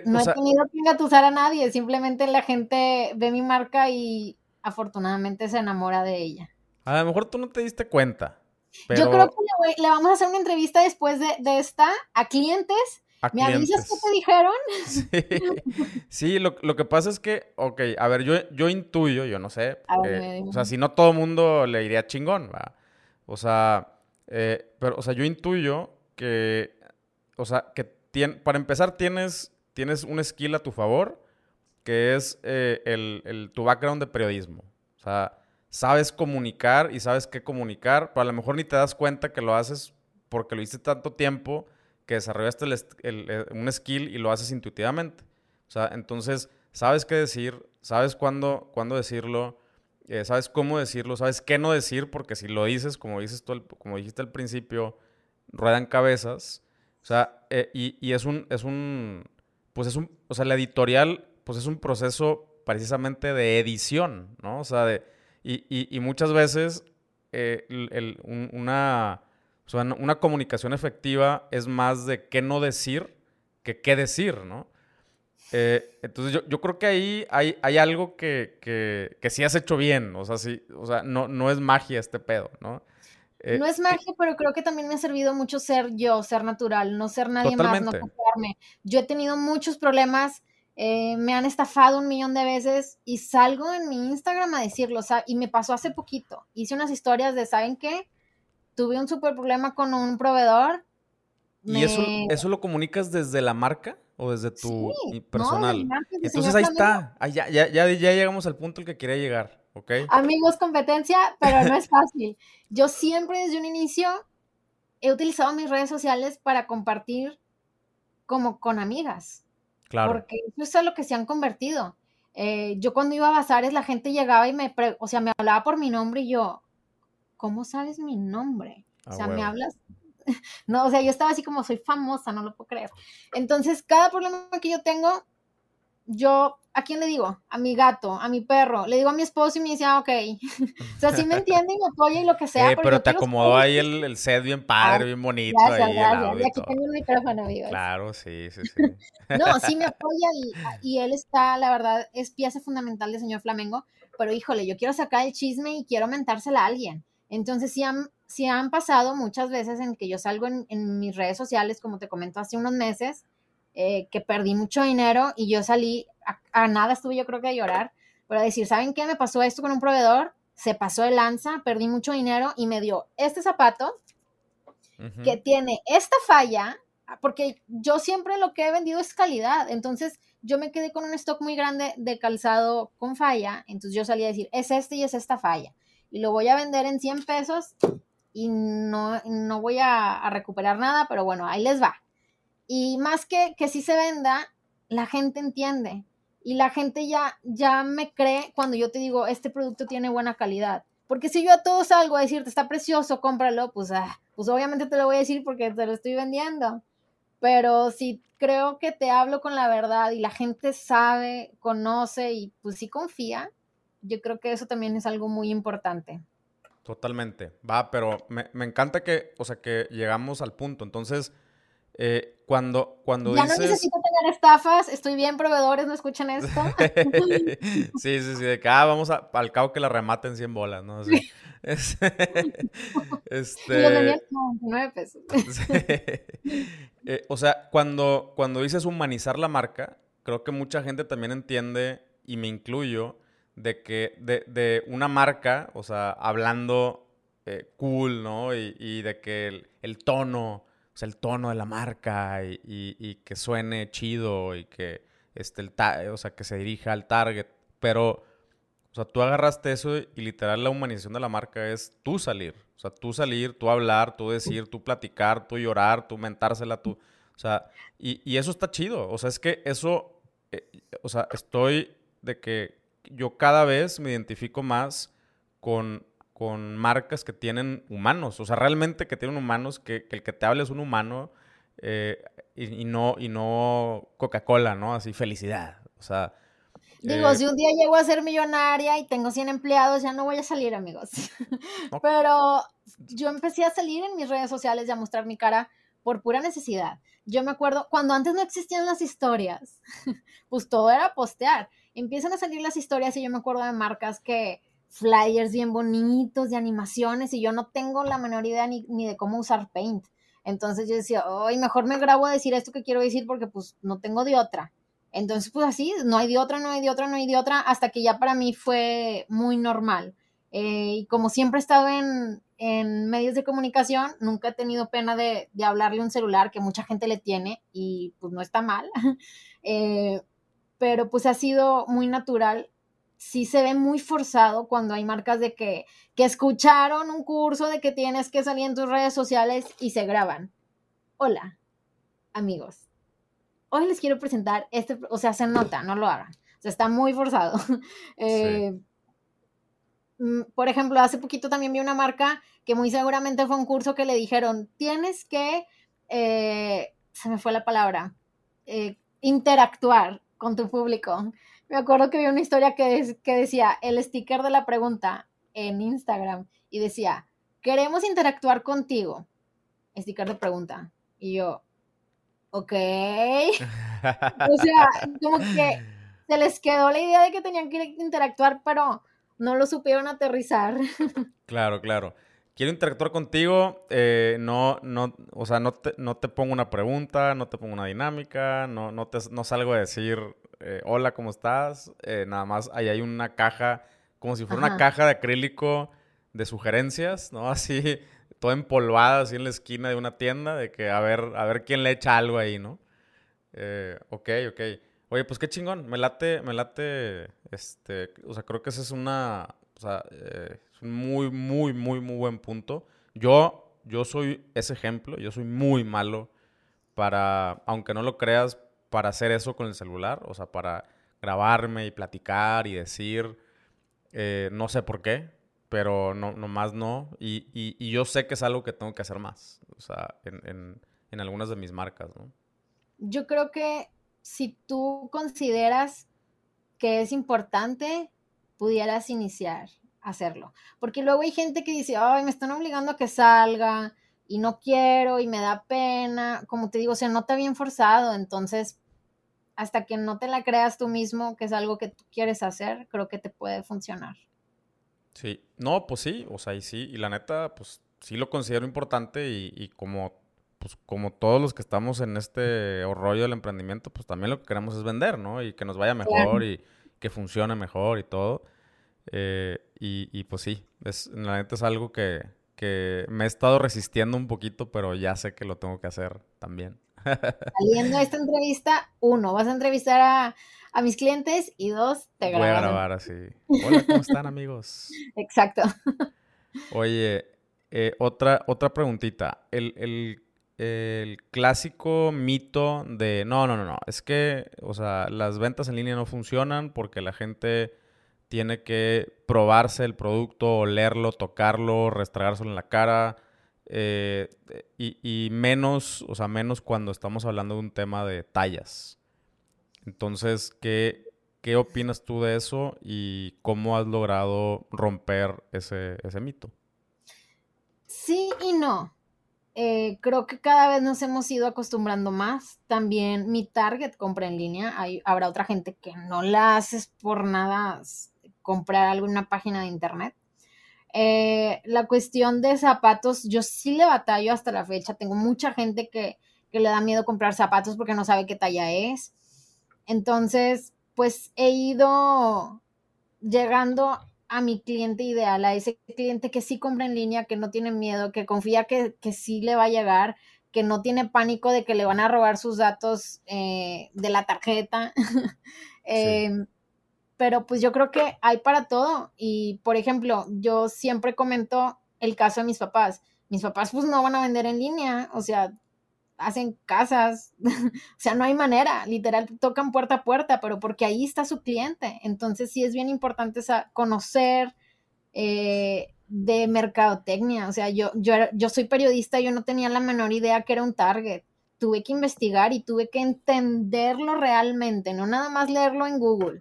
no he tenido que engatusar a nadie, simplemente la gente ve mi marca y afortunadamente se enamora de ella. A lo mejor tú no te diste cuenta. Yo creo que le, vamos a hacer una entrevista después de, esta a clientes. ¿Me avisas qué te dijeron? Sí, lo, que pasa es que, ok, a ver, yo, yo intuyo, yo no sé. o sea, si no todo el mundo le iría chingón, ¿va? O sea, eh, pero, o sea, yo intuyo que, o sea, que para empezar tienes, tienes un skill a tu favor, que es eh, el, el, tu background de periodismo. O sea, sabes comunicar y sabes qué comunicar, pero a lo mejor ni te das cuenta que lo haces porque lo hiciste tanto tiempo que desarrollaste eh, un skill y lo haces intuitivamente. O sea, entonces sabes qué decir, sabes cuándo, cuándo decirlo eh, sabes cómo decirlo, sabes qué no decir, porque si lo dices, como, dices tú, como dijiste al principio, ruedan cabezas. O sea, eh, y, es un, es un, pues es un, o sea, la editorial, pues es un proceso precisamente de edición, ¿no? O sea, de, y, muchas veces eh, una, una comunicación efectiva es más de qué no decir que qué decir, ¿no? Eh, entonces yo, creo que ahí hay, hay algo que, que, sí has hecho bien, o sea, sí, o sea, no, no es magia este pedo, ¿no? Eh, no es magia, pero creo que también me ha servido mucho ser yo, ser natural, no ser nadie más, no confiarme. Yo he tenido muchos problemas, eh, me han estafado un millón de veces y salgo en mi Instagram a decirlo, o sea, y me pasó hace poquito. Hice unas historias de, ¿saben qué? Tuve un súper problema con un provedor. ¿Y eso, eso lo comunicas desde la marca? o desde tu personal. Entonces ahí está. ya, ya, ya, llegamos al punto al que quería llegar, ¿ok? Amigos, competencia, pero no es fácil. Yo siempre desde un inicio he utilizado mis redes sociales para compartir como con amigas. Claro. Porque eso es lo que se han convertido. Eh, yo cuando iba a bazares, la gente llegaba y me, o sea, me hablaba por mi nombre y yo, ¿cómo sabes mi nombre? o sea, me hablas no, o sea, yo estaba así como soy famosa, no lo puedo creer. Entonces, cada problema que yo tengo, yo, ¿a quién le digo? A mi gato, a mi perro, le digo a mi esposo y me dice, ah, ok. o sea, sí me entiende y me apoya y lo que sea. Eh, pero te acomodó ahí el, el, set bien padre, ah, bien bonito. Gracias, ahí, gracias. Y aquí tengo el micrófono, amigos. Claro, sí, sí, sí. no, sí me apoya y, y él está, la verdad, es pieza fundamental de señor Flamengo, pero híjole, yo quiero sacar el chisme y quiero mentársela a alguien. Entonces, sí han, sí han pasado muchas veces en que yo salgo en, mis redes sociales, como te comento hace unos meses, eh, que perdí mucho dinero y yo salí, a, nada estuve yo creo que a llorar, para decir, ¿saben qué? Me pasó esto con un proveedor, se pasó de lanza, perdí mucho dinero y me dio este zapato que tiene esta falla, porque yo siempre lo que he vendido es calidad, entonces yo me quedé con un stock muy grande de calzado con falla, entonces yo salí a decir, es este y es esta falla y lo voy a vender en 100 pesos y no, no voy a, recuperar nada, pero bueno, ahí les va. Y más que que sí se venda, la gente entiende y la gente ya, ya me cree cuando yo te digo, este producto tiene buena calidad. Porque si yo a todos salgo a decirte, está precioso, cómpralo, pues, ah, pues obviamente te lo voy a decir porque te lo estoy vendiendo. Pero si creo que te hablo con la verdad y la gente sabe, conoce y pues sí confía, yo creo que eso también es algo muy importante. Totalmente. Va, pero me, encanta que, o sea, que llegamos al punto. Entonces, eh, cuando, cuando ya no necesito tener estafas, estoy bien, proveedores, ¿no escuchan esto? sí, sí, sí, de que, ah, vamos a, al cabo que la rematen 100 bolas, ¿no? Así. este... Lo 99 pesos. Eh, o sea, cuando, cuando dices humanizar la marca, creo que mucha gente también entiende, y me incluyo, de que de, una marca, o sea, hablando eh, cool, ¿no? Y, de que el, tono, o sea, el tono de la marca y, que suene chido y que, este, el o sea, que se dirija al target. Pero, o sea, tú agarraste eso y literal la humanización de la marca es tú salir. O sea, tú salir, tú hablar, tú decir, tú platicar, tú llorar, tú mentársela, tú... O sea, y, eso está chido. O sea, es que eso, eh, o sea, estoy de que yo cada vez me identifico más con, con marcas que tienen humanos, o sea, realmente que tienen humanos, que, el que te hable es un humano eh, y, no, y no Coca-Cola, ¿no? Así, felicidad, o sea... Digo, eh, si un día llego a ser millonaria y tengo 100 empleados, ya no voy a salir, amigos. Pero yo empecé a salir en mis redes sociales y a mostrar mi cara por pura necesidad. Yo me acuerdo, cuando antes no existían las historias, pues todo era postear empiezan a salir las historias y yo me acuerdo de marcas que flyers bien bonitos de animaciones y yo no tengo la menor idea ni, de cómo usar Paint. Entonces yo decía, ay, mejor me grabo a decir esto que quiero decir porque pues no tengo de otra. Entonces pues así, no hay de otra, no hay de otra, no hay de otra, hasta que ya para mí fue muy normal. Eh, y como siempre he estado en, en, medios de comunicación, nunca he tenido pena de, de, hablarle un celular que mucha gente le tiene y pues no está mal. eh, pero pues ha sido muy natural. Sí se ve muy forzado cuando hay marcas de que, que escucharon un curso de que tienes que salir en tus redes sociales y se graban. Hola, amigos. Hoy les quiero presentar este, o sea, se nota, no lo hagan. O sea, está muy forzado. Eh, mm, por ejemplo, hace poquito también vi una marca que muy seguramente fue un curso que le dijeron, tienes que, eh, se me fue la palabra, eh, interactuar con tu público. Me acuerdo que vi una historia que, que decía el sticker de la pregunta en Instagram y decía, queremos interactuar contigo. Sticker de pregunta. Y yo, ok. o sea, como que se les quedó la idea de que tenían que interactuar, pero no lo supieron aterrizar. claro, claro. Quiero interactuar contigo, eh, no, no, o sea, no te, no te pongo una pregunta, no te pongo una dinámica, no, no, te, no salgo a decir, eh, hola, ¿cómo estás? Eh, nada más ahí hay una caja, como si fuera una caja de acrílico de sugerencias, ¿no? Así, toda empolvada, así en la esquina de una tienda, de que a ver, a ver quién le echa algo ahí, ¿no? ok, ok. Oye, pues qué chingón, me late, me late, este, o sea, creo que esa es una, o sea, eh, muy, muy, muy, muy buen punto. Yo, yo soy ese ejemplo, yo soy muy malo para, aunque no lo creas, para hacer eso con el celular, o sea, para grabarme y platicar y decir, eh, no sé por qué, pero no, nomás no, y, y, yo sé que es algo que tengo que hacer más, o sea, en, en, en algunas de mis marcas, ¿no? Yo creo que si tú consideras que es importante, pudieras iniciar hacerlo. Porque luego hay gente que dice, ay, me están obligando a que salga y no quiero y me da pena. Como te digo, se nota bien forzado. Entonces, hasta que no te la creas tú mismo, que es algo que tú quieres hacer, creo que te puede funcionar. Sí, no, pues sí, o sea, y sí, y la neta, pues sí lo considero importante y, y como pues como todos los que estamos en este rollo del emprendimiento, pues también lo que queremos es vender, ¿no? Y que nos vaya mejor y que funcione mejor y todo. Eh, y, pues sí, es, la neta es algo que, me he estado resistiendo un poquito, pero ya sé que lo tengo que hacer también. Saliendo esta entrevista, uno, vas a entrevistar a, mis clientes y dos, te grabas. Voy a grabar así. Hola, ¿cómo están amigos? Exacto. Oye, eh, otra, otra preguntita. El, el el clásico mito de no, no, no, no, es que, o sea, las ventas en línea no funcionan porque la gente tiene que probarse el producto, olerlo, tocarlo, restregárselo en la cara. Eh, y, menos, o sea, menos cuando estamos hablando de un tema de tallas. Entonces, ¿qué, ¿qué opinas tú de eso y cómo has logrado romper ese, ese mito? Sí y no. Eh, creo que cada vez nos hemos ido acostumbrando más. También mi target compra en línea. Habrá otra gente que no la haces por nada comprar algo en una página de internet. Eh, la cuestión de zapatos, yo sí le batallo hasta la fecha. Tengo mucha gente que, que le da miedo comprar zapatos porque no sabe qué talla es. Entonces, pues he ido llegando a mi cliente ideal, a ese cliente que sí compra en línea, que no tiene miedo, que confía que, que sí le va a llegar, que no tiene pánico de que le van a robar sus datos eh, de la tarjeta. Em, pero pues yo creo que hay para todo. Y por ejemplo, yo siempre comento el caso de mis papás. Mis papás pues no van a vender en línea, o sea, hacen casas, o sea, no hay manera, literal, tocan puerta a puerta, pero porque ahí está su cliente. Entonces sí es bien importante conocer eh, de mercadotecnia, o sea, yo, yo, yo soy periodista, yo no tenía la menor idea que era un target. Tuve que investigar y tuve que entenderlo realmente, no nada más leerlo en Google.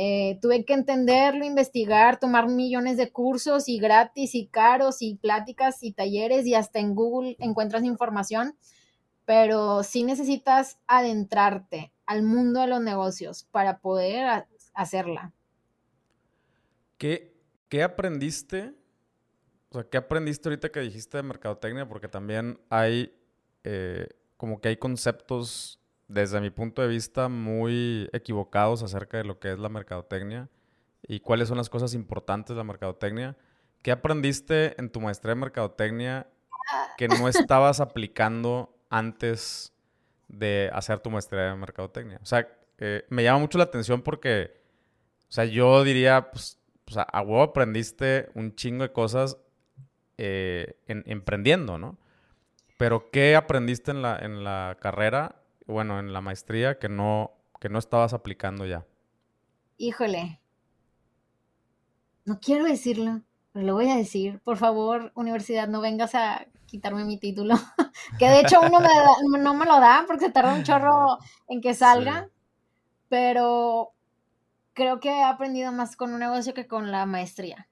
Eh, tuve que entenderlo, investigar, tomar millones de cursos y gratis y caros y pláticas y talleres y hasta en Google encuentras información pero sí necesitas adentrarte al mundo de los negocios para poder hacerla. ¿Qué, ¿Qué aprendiste? O ¿qué aprendiste ahorita que dijiste de mercadotecnia? Porque también hay, eh, como que hay conceptos, desde mi punto de vista, muy equivocados acerca de lo que es la mercadotecnia y cuáles son las cosas importantes de la mercadotecnia. ¿Qué aprendiste en tu maestría de mercadotecnia que no estabas aplicando antes de hacer tu maestría de mercadotecnia? O sea, eh, me llama mucho la atención porque, o sea, yo diría, pues, a huevo aprendiste un chingo de cosas eh, en, emprendiendo, ¿no? Pero ¿qué aprendiste en la, en la carrera, bueno, en la maestría que no, que no estabas aplicando ya? Híjole. no quiero decirlo, pero lo voy a decir. Por favor, universidad, no vengas a quitarme mi título. que de hecho uno no me lo da porque se tarda un chorro en que salga. Pero creo que he aprendido más con un negocio que con la maestría.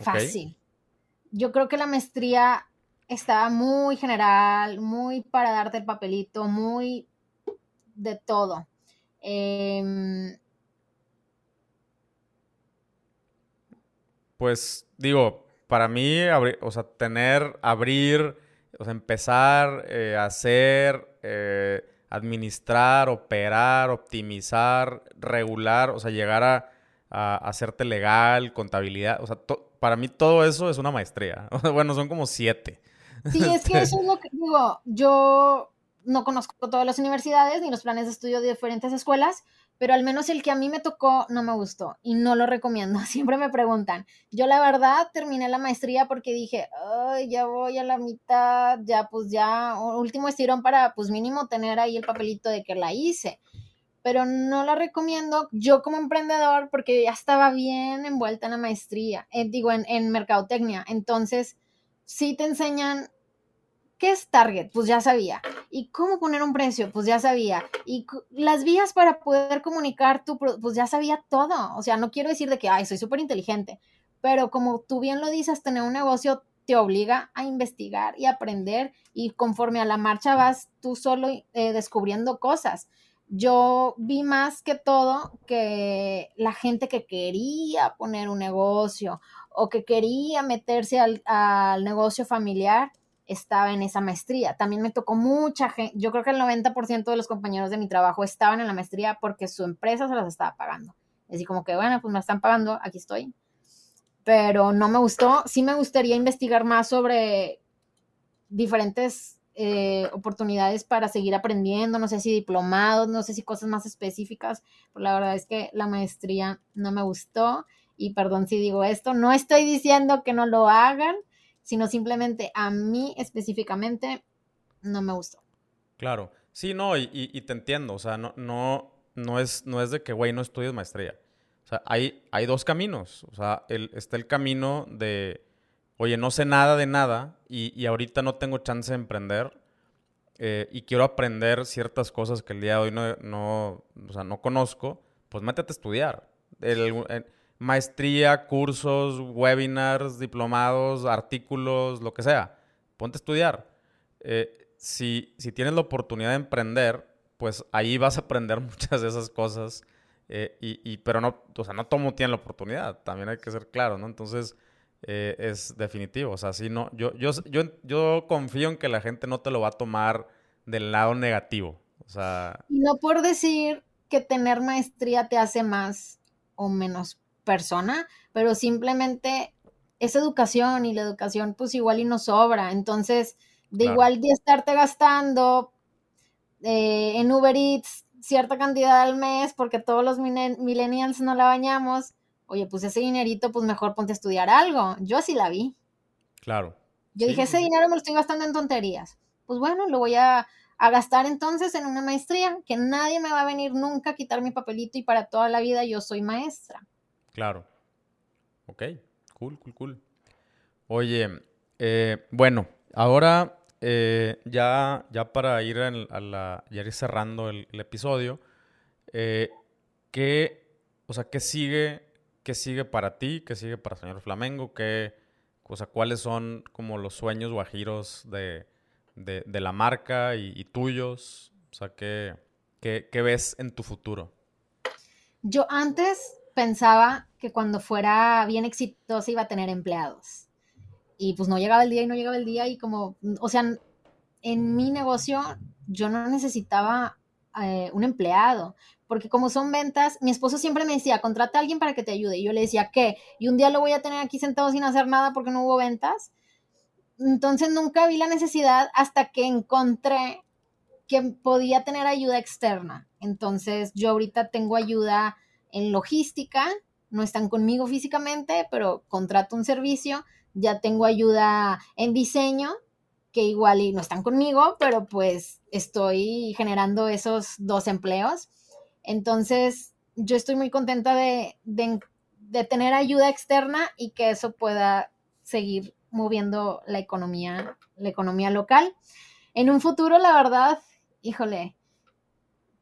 Fácil. Yo creo que la maestría estaba muy general, muy para darte el papelito, muy de todo. Em, pues digo, para mí, o sea, tener, abrir, o sea, empezar, eh, hacer, eh, administrar, operar, optimizar, regular, o sea, llegar a, hacerte legal, contabilidad, o sea, para mí todo eso es una maestría. bueno, son como siete. Sí, es que eso es lo que digo, yo no conozco todas las universidades ni los planes de estudio de diferentes escuelas, pero al menos el que a mí me tocó no me gustó y no lo recomiendo. Siempre me preguntan. Yo la verdad terminé la maestría porque dije, ay, ya voy a la mitad, ya pues ya, último estirón para pues mínimo tener ahí el papelito de que la hice. Pero no la recomiendo yo como emprendedor porque ya estaba bien envuelta en la maestría, eh, digo, en, en mercadotecnia. Entonces, sí te enseñan ¿Qué es Target? Pues ya sabía. ¿Y cómo poner un precio? Pues ya sabía. Y las vías para poder comunicar tu, pues ya sabía todo. O sea, no quiero decir de que, ay, soy súper inteligente, pero como tú bien lo dices, tener un negocio te obliga a investigar y aprender y conforme a la marcha vas tú solo eh, descubriendo cosas. Yo vi más que todo que la gente que quería poner un negocio o que quería meterse al, al negocio familiar, estaba en esa maestría. También me tocó mucha gente, yo creo que el 90% de los compañeros de mi trabajo estaban en la maestría porque su empresa se las estaba pagando. Así como que, bueno, pues me están pagando, aquí estoy. Pero no me gustó. Sí me gustaría investigar más sobre diferentes eh, oportunidades para seguir aprendiendo, no sé si diplomados, no sé si cosas más específicas, pero la verdad es que la maestría no me gustó. Y perdón si digo esto, no estoy diciendo que no lo hagan, sino simplemente a mí específicamente no me gustó. Claro, sí, no, y, te entiendo, o sea, no, no, no, es, no es de que, güey, no estudies maestría. O sea, hay, hay dos caminos, o sea, el, está el camino de, oye, no sé nada de nada y, ahorita no tengo chance de emprender eh, y quiero aprender ciertas cosas que el día de hoy no, no, o sea, no conozco, pues métete a estudiar. Maestría, cursos, webinars, diplomados, artículos, lo que sea. Ponte a estudiar. Eh, si, si, tienes la oportunidad de emprender, pues ahí vas a aprender muchas de esas cosas. Eh, y, pero no, o sea, no todo mundo tiene la oportunidad, también hay que ser claro, ¿no? Entonces, eh, es definitivo. O sea, si no, yo, yo, yo, yo confío en que la gente no te lo va a tomar del lado negativo. O sea. no por decir que tener maestría te hace más o menos persona, pero simplemente es educación y la educación pues igual y no sobra. Entonces, de igual de estarte gastando eh, en Uber Eats cierta cantidad al mes porque todos los millennials no la bañamos, oye, pues ese dinerito pues mejor ponte a estudiar algo. Yo así la vi. Claro. Yo dije, ese dinero me lo estoy gastando en tonterías. Pues bueno, lo voy a, a gastar entonces en una maestría, que nadie me va a venir nunca a quitar mi papelito y para toda la vida yo soy maestra. Claro. Ok, cool, cool, cool. Oye, eh, bueno, ahora eh, ya, ya para ir a la, ya ir cerrando el, episodio, eh, ¿qué, o sea, qué sigue, qué sigue para ti, qué sigue para señor Flamengo, qué, o sea, cuáles son como los sueños guajiros de, de, de la marca y, y, tuyos, o sea, qué, qué, qué ves en tu futuro. Yo antes pensaba que cuando fuera bien exitosa iba a tener empleados. Y pues no llegaba el día y no llegaba el día y como, o sea, en mi negocio yo no necesitaba eh, un empleado, porque como son ventas, mi esposo siempre me decía, contrata a alguien para que te ayude. Y yo le decía, ¿qué? Y un día lo voy a tener aquí sentado sin hacer nada porque no hubo ventas. Entonces nunca vi la necesidad hasta que encontré que podía tener ayuda externa. Entonces yo ahorita tengo ayuda en logística, no están conmigo físicamente, pero contrato un servicio, ya tengo ayuda en diseño, que igual no están conmigo, pero pues estoy generando esos dos empleos. Entonces, yo estoy muy contenta de, de tener ayuda externa y que eso pueda seguir moviendo la economía, la economía local. En un futuro, la verdad, híjole,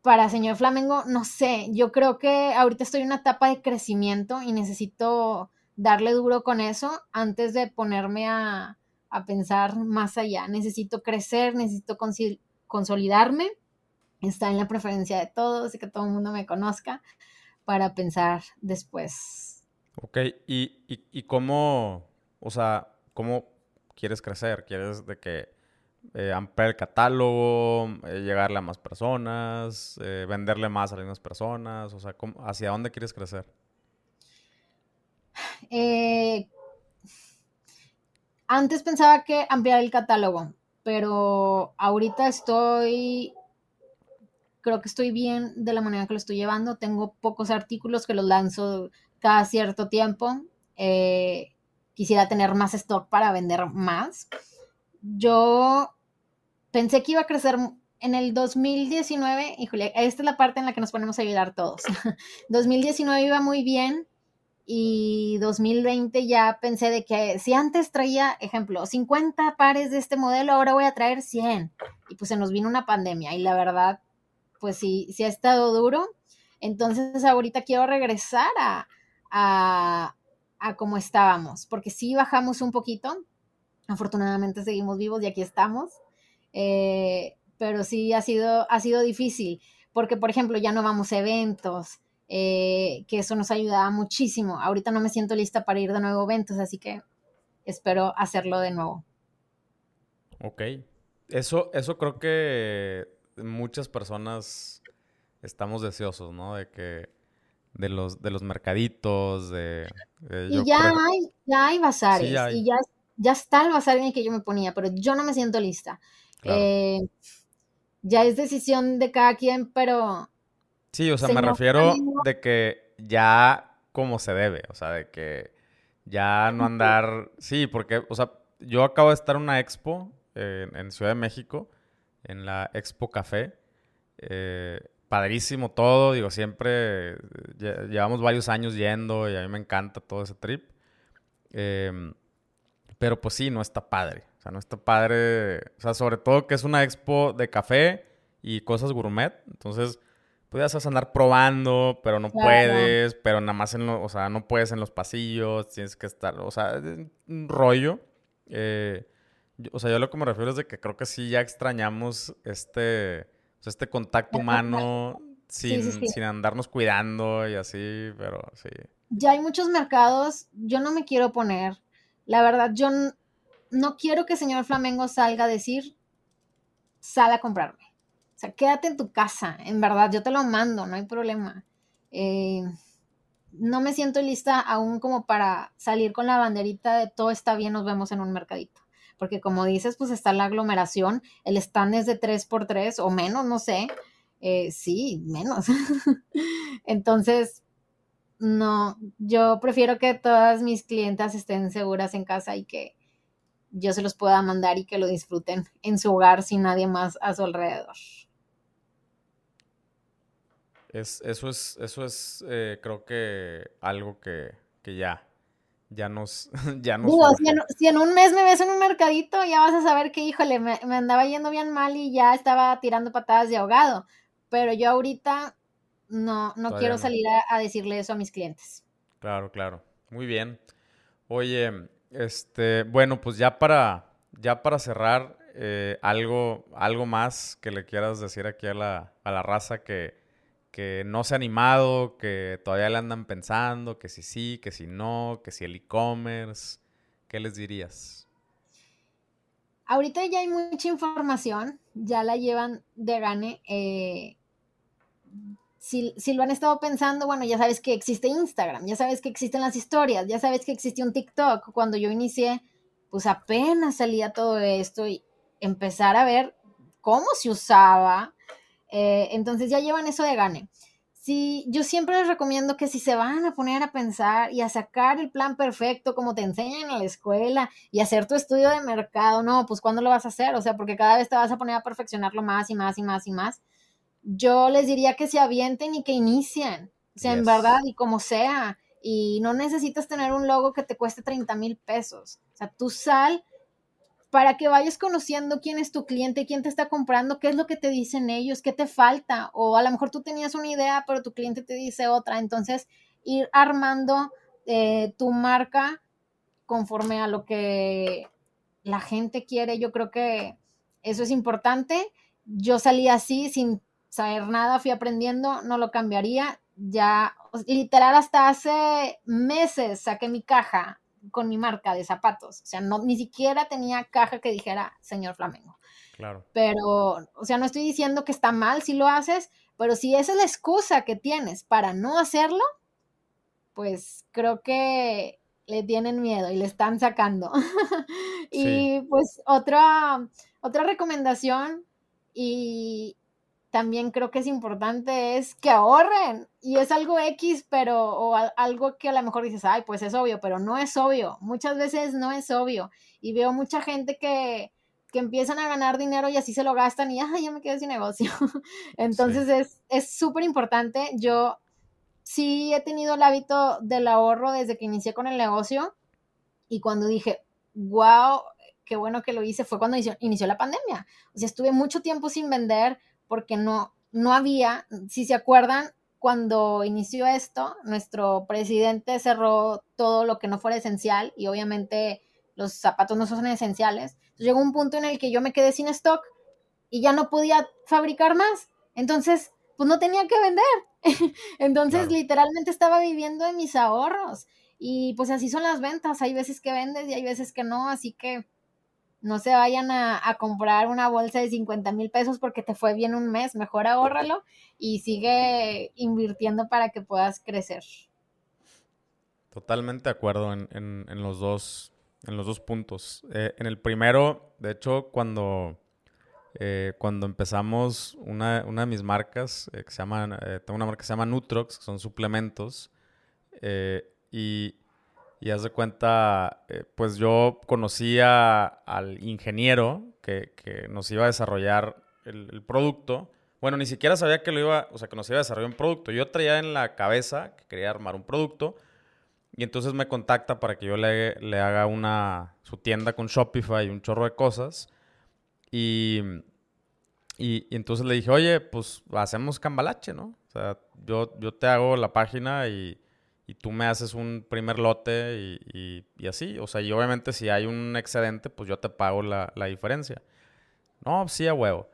para señor Flamengo, no sé, yo creo que ahorita estoy en una etapa de crecimiento y necesito darle duro con eso antes de ponerme a, pensar más allá. Necesito crecer, necesito consolidarme, está en la preferencia de todos y que todo el mundo me conozca para pensar después. Ok, ¿y, y cómo, o sea, cómo quieres crecer? ¿Quieres de que eh, ampliar el catálogo, eh, llegarle a más personas, eh, venderle más a las mismas personas? O sea, ¿hacia dónde quieres crecer? antes pensaba que ampliar el catálogo, pero ahorita estoy, creo que estoy bien de la manera que lo estoy llevando. Tengo pocos artículos que los lanzo cada cierto tiempo. quisiera tener más stock para vender más. Yo pensé que iba a crecer en el 2019, híjole, esta es la parte en la que nos ponemos a ayudar todos. 2019 iba muy bien y 2020 ya pensé de que si antes traía, ejemplo, 50 pares de este modelo, ahora voy a traer 100. Y pues se nos vino una pandemia y la verdad, pues sí, sí ha estado duro. Entonces ahorita quiero regresar a, a, a como estábamos, porque sí bajamos un poquito. Afortunadamente seguimos vivos y aquí estamos eh, pero sí ha sido, ha sido difícil, porque por ejemplo ya no vamos a eventos, eh, que eso nos ayudaba muchísimo. Ahorita no me siento lista para ir de nuevo a eventos, así que espero hacerlo de nuevo. Ok. Eso, eso creo que muchas personas estamos deseosos, ¿no? De que de los, de los mercaditos, de... y ya, hay, ya hay bazares, y ya, ya está el bazar en el que yo me ponía, pero yo no me siento lista. Eh, ya es decisión de cada quien, pero... Sí, o sea, me refiero de que ya como se debe, o sea, de que ya no andar... Sí, porque, o sea, yo acabo de estar en una expo en Ciudad de México, en la Expo Café. Eh, padrísimo todo, digo, siempre llevamos varios años yendo y a mí me encanta todo ese trip. Em, pero pues sí, no está padre sea, no está padre. O sea, sobre todo que es una expo de café y cosas gourmet. Entonces, puedes andar probando, pero no puedes, pero nada más en los, o sea, no puedes en los pasillos, tienes que estar, o sea, un rollo. Eh, o sea, yo lo que me refiero es de que creo que sí ya extrañamos este, este contacto humano sin, sin andarnos cuidando y así, pero sí. Ya hay muchos mercados, yo no me quiero poner, la verdad, yo no quiero que el señor Flamengo salga a decir, sal a comprarme. O sea, quédate en tu casa, en verdad, yo te lo mando, no hay problema. Eh, no me siento lista aún como para salir con la banderita de todo está bien, nos vemos en un mercadito. Porque como dices, pues está la aglomeración, el stand es de 3x3 o menos, no sé. Eh, sí, menos. Entonces, no, yo prefiero que todas mis clientas estén seguras en casa y que yo se los pueda mandar y que lo disfruten en su hogar sin nadie más a su alrededor. Es, eso es, eso es eh, creo que algo que, ya, ya nos, ya nos Digo, si en, un mes me ves en un mercadito, ya vas a saber que, híjole, me, andaba yendo bien mal y ya estaba tirando patadas de ahogado. Pero yo ahorita no, no quiero salir a, a decirle eso a mis clientes. Claro, claro. Muy bien. Oye, este, bueno, pues ya para, ya para cerrar, eh, algo, algo más que le quieras decir aquí a la, a la raza que, que no se ha animado, que todavía le andan pensando, que si sí, que si no, que si el e-commerce, ¿qué les dirías? Ahorita ya hay mucha información, ya la llevan de gane. Eh, si, lo han estado pensando, bueno, ya sabes que existe Instagram, ya sabes que existen las historias, ya sabes que existe un TikTok. Cuando yo inicié, pues apenas salía todo esto y empezar a ver cómo se usaba. Eh, entonces ya llevan eso de gane. Sí, yo siempre les recomiendo que si se van a poner a pensar y a sacar el plan perfecto como te enseñan en la escuela y hacer tu estudio de mercado, no, pues ¿cuándo lo vas a hacer? O sea, porque cada vez te vas a poner a perfeccionarlo más y más y más y más yo les diría que se avienten y que inicien, o sea, en verdad y como sea, y no necesitas tener un logo que te cueste 30 mil pesos. O sea, tú sal para que vayas conociendo quién es tu cliente, quién te está comprando, qué es lo que te dicen ellos, qué te falta, o a lo mejor tú tenías una idea, pero tu cliente te dice otra. Entonces, ir armando eh, tu marca conforme a lo que la gente quiere, yo creo que eso es importante. Yo salí así sin saber nada, fui aprendiendo, no lo cambiaría. Ya, literal, hasta hace meses saqué mi caja con mi marca de zapatos. O sea, no, ni siquiera tenía caja que dijera señor Flamengo. Claro. Pero, o sea, no estoy diciendo que está mal si lo haces, pero si esa es la excusa que tienes para no hacerlo, pues creo que le tienen miedo y le están sacando. y pues otra, otra recomendación y, también creo que es importante es que ahorren. Y es algo X, pero, o algo que a lo mejor dices, ay, pues es obvio, pero no es obvio. Muchas veces no es obvio. Y veo mucha gente que, que empiezan a ganar dinero y así se lo gastan y, ay, ya me quedé sin negocio. Entonces es súper importante. Yo sí he tenido el hábito del ahorro desde que inicié con el negocio. Y cuando dije, wow, qué bueno que lo hice, fue cuando inició, inició la pandemia. O sea, estuve mucho tiempo sin vender porque no, no había, si se acuerdan, cuando inició esto, nuestro presidente cerró todo lo que no fuera esencial y obviamente los zapatos no son esenciales. llegó un punto en el que yo me quedé sin stock y ya no podía fabricar más. Entonces, pues no tenía que vender. Entonces, literalmente estaba viviendo de mis ahorros. Y pues así son las ventas. Hay veces que vendes y hay veces que no. Así que no se vayan a, comprar una bolsa de 50 mil pesos porque te fue bien un mes, mejor ahórralo y sigue invirtiendo para que puedas crecer. Totalmente de acuerdo en, los, dos, en los dos puntos. Eh, en el primero, de hecho, cuando, eh, cuando empezamos una, de mis marcas, eh, que se llama, tengo una marca que se llama Nutrox, que son suplementos, y y haz de cuenta, eh, pues yo conocía al ingeniero que, nos iba a desarrollar el, producto. Bueno, ni siquiera sabía que lo iba, o sea, que nos iba a desarrollar un producto. Yo traía en la cabeza que quería armar un producto. Y entonces me contacta para que yo le, le haga una, su tienda con Shopify y un chorro de cosas. Y, y, y, entonces le dije, oye, pues hacemos cambalache, ¿no? O sea, yo, yo te hago la página y, y tú me haces un primer lote y, y, así. O sea, y obviamente si hay un excedente, pues yo te pago la, la diferencia. No, sí, a huevo.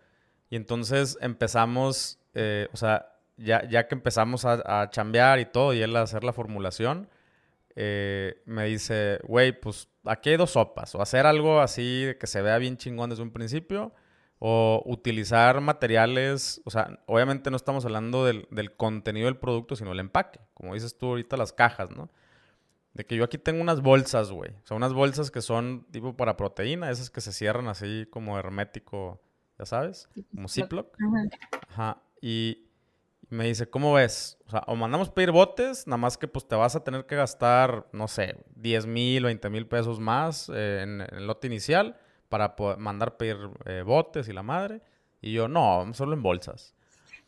Y entonces empezamos, eh, o sea, ya, ya que empezamos a, a, chambear y todo, y él a hacer la formulación, eh, me dice, güey, pues aquí hay dos sopas. O hacer algo así que se vea bien chingón desde un principio, o utilizar materiales, o sea, obviamente no estamos hablando del, contenido del producto, sino el empaque, como dices tú ahorita las cajas, ¿no? De que yo aquí tengo unas bolsas, güey, o sea, unas bolsas que son tipo para proteína, esas que se cierran así como hermético, ya sabes, como Ziploc. Ajá. Y me dice, ¿cómo ves? O sea, o mandamos pedir botes, nada más que pues te vas a tener que gastar, no sé, 10 mil, 20 mil pesos más eh, en el lote inicial para poder mandar pedir eh, botes y la madre. Y yo, no, solo en bolsas.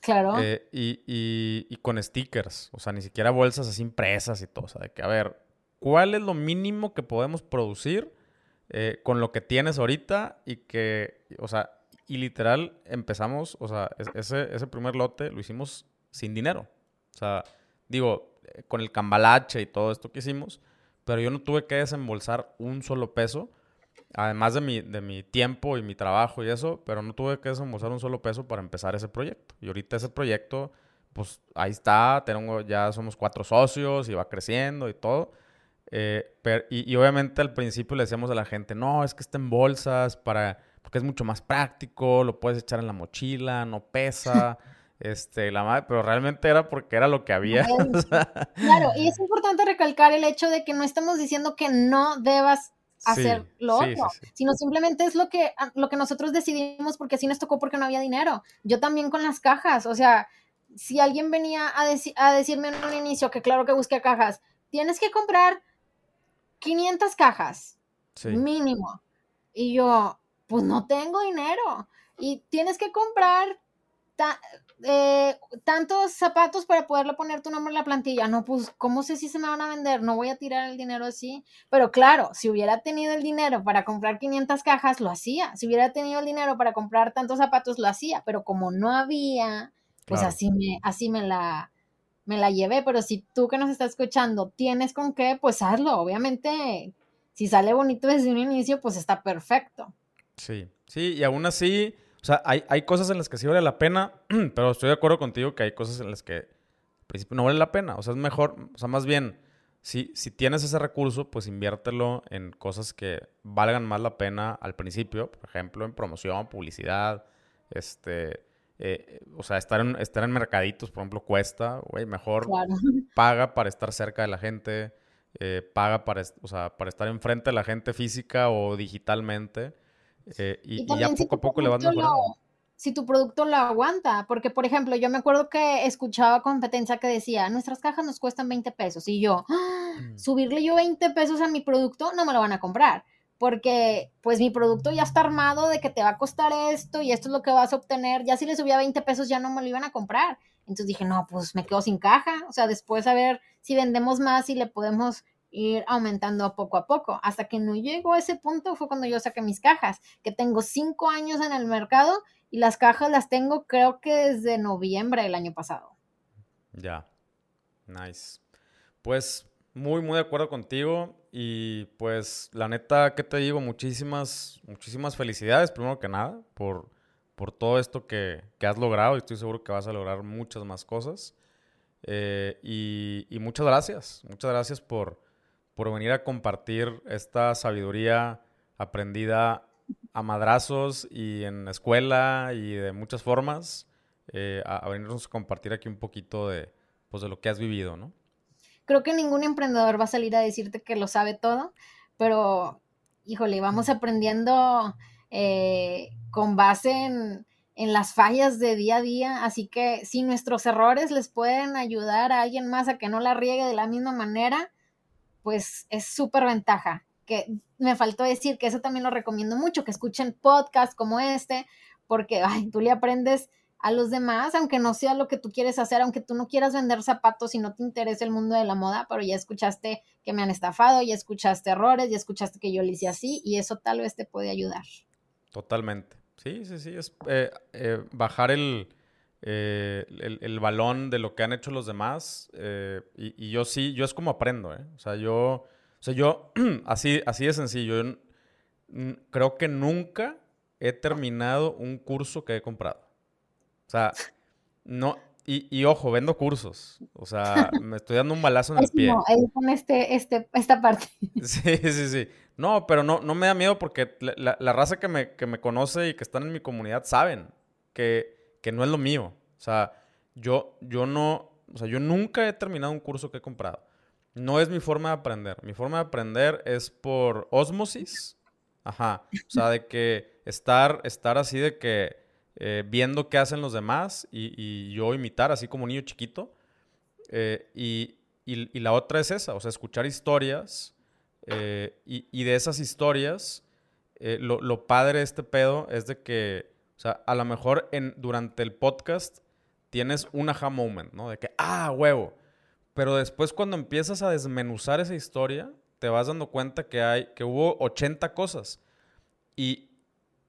Claro. Eh, y, y, con stickers, o sea, ni siquiera bolsas así impresas y todo. O sea, de que, a ver, ¿cuál es lo mínimo que podemos producir eh, con lo que tienes ahorita? Y que, o sea, y literal empezamos, o sea, ese, ese primer lote lo hicimos sin dinero. O sea, digo, con el cambalache y todo esto que hicimos, pero yo no tuve que desembolsar un solo peso además de mi, de mi tiempo y mi trabajo y eso, pero no tuve que desembolsar un solo peso para empezar ese proyecto. Y ahorita ese proyecto, pues ahí está, tengo, ya somos cuatro socios y va creciendo y todo. Eh, y, obviamente al principio le decíamos a la gente, no, es que está en bolsas para, porque es mucho más práctico, lo puedes echar en la mochila, no pesa. este, la madre, pero realmente era porque era lo que había. claro, y es importante recalcar el hecho de que no estamos diciendo que no debas hacer lo otro, sino simplemente es lo que, ah, lo que nosotros decidimos porque así nos tocó porque no había dinero. Yo también con las cajas, o sea, si alguien venía a, a decirme en un inicio que claro que busqué cajas, tienes que comprar 500 cajas, mínimo. Y yo, pues no tengo dinero. Y tienes que comprar eh, tantos zapatos para poderle poner tu nombre en la plantilla. No, pues, ¿cómo sé si se me van a vender? No voy a tirar el dinero así. Pero claro, si hubiera tenido el dinero para comprar 500 cajas, lo hacía. Si hubiera tenido el dinero para comprar tantos zapatos, lo hacía. Pero como no había, pues así, me, así me la me la llevé, pero si tú que nos estás escuchando tienes con qué, pues hazlo. Obviamente, si sale bonito desde un inicio, pues está perfecto. Sí, sí, y aún así, o sea, hay, hay cosas en las que sí vale la pena, pero estoy de acuerdo contigo que hay cosas en las que al principio no vale la pena. O sea, es mejor, o sea, más bien, si, si tienes ese recurso, pues inviértelo en cosas que valgan más la pena al principio, por ejemplo, en promoción, publicidad, este, eh, o sea, estar en, estar en mercaditos, por ejemplo, cuesta, güey, mejor paga para estar cerca de la gente, eh, paga para, o sea, para estar enfrente de la gente física o digitalmente. Eh, y, ya poco a poco le vas mejorando. si tu producto lo aguanta, porque por ejemplo, yo me acuerdo que escuchaba competencia que decía, nuestras cajas nos cuestan 20 pesos y yo, ¡Ah! mm. subirle yo 20 pesos a mi producto, no me lo van a comprar, porque pues mi producto ya está armado de que te va a costar esto y esto es lo que vas a obtener, ya si le subía 20 pesos ya no me lo iban a comprar. Entonces dije, no, pues me quedo sin caja, o sea, después a ver si vendemos más y le podemos ir aumentando poco a poco. Hasta que no llegó a ese punto fue cuando yo saqué mis cajas, que tengo cinco años en el mercado y las cajas las tengo creo que desde noviembre del año pasado. Ya, nice. Pues muy, muy de acuerdo contigo y pues la neta, ¿qué te digo? Muchísimas, muchísimas felicidades, primero que nada, por, por todo esto que, que has logrado y estoy seguro que vas a lograr muchas más cosas. Eh, y, y, muchas gracias, muchas gracias por, por venir a compartir esta sabiduría aprendida a madrazos y en escuela y de muchas formas, eh, a, venirnos a compartir aquí un poquito de, pues, de lo que has vivido, ¿no? Creo que ningún emprendedor va a salir a decirte que lo sabe todo, pero, híjole, vamos aprendiendo eh, con base en, en las fallas de día a día, así que si nuestros errores les pueden ayudar a alguien más a que no la riegue de la misma manera, pues es súper ventaja. Que me faltó decir que eso también lo recomiendo mucho, que escuchen podcasts como este, porque ay, tú le aprendes a los demás, aunque no sea lo que tú quieres hacer, aunque tú no quieras vender zapatos y no te interese el mundo de la moda, pero ya escuchaste que me han estafado, ya escuchaste errores, ya escuchaste que yo le hice así y eso tal vez te puede ayudar. Totalmente. Sí, sí, sí, es eh, eh, bajar el, eh, el, balón de lo que han hecho los demás. Eh, y, yo sí, yo es como aprendo, ¿eh? O sea, yo, o sea, yo, así, así de sencillo, yo creo que nunca he terminado un curso que he comprado. O sea, no, y, ojo, vendo cursos. O sea, me estoy dando un balazo en el pie. No, con este, este, esta parte. Sí, sí, sí. No, pero no, no me da miedo porque la, la raza que me, que me conoce y que están en mi comunidad saben que que no es lo mío. O sea, yo, yo no, o sea, yo nunca he terminado un curso que he comprado. No es mi forma de aprender. Mi forma de aprender es por osmosis. Ajá. O sea, de que estar, estar así de que eh, viendo qué hacen los demás y, yo imitar así como un niño chiquito. Eh, y, la otra es esa, o sea, escuchar historias eh, y, de esas historias, lo, lo, padre de este pedo es de que o sea, a lo mejor en, durante el podcast tienes un aha moment, ¿no? De que, ah, huevo. Pero después cuando empiezas a desmenuzar esa historia, te vas dando cuenta que hay, que hubo 80 cosas. Y,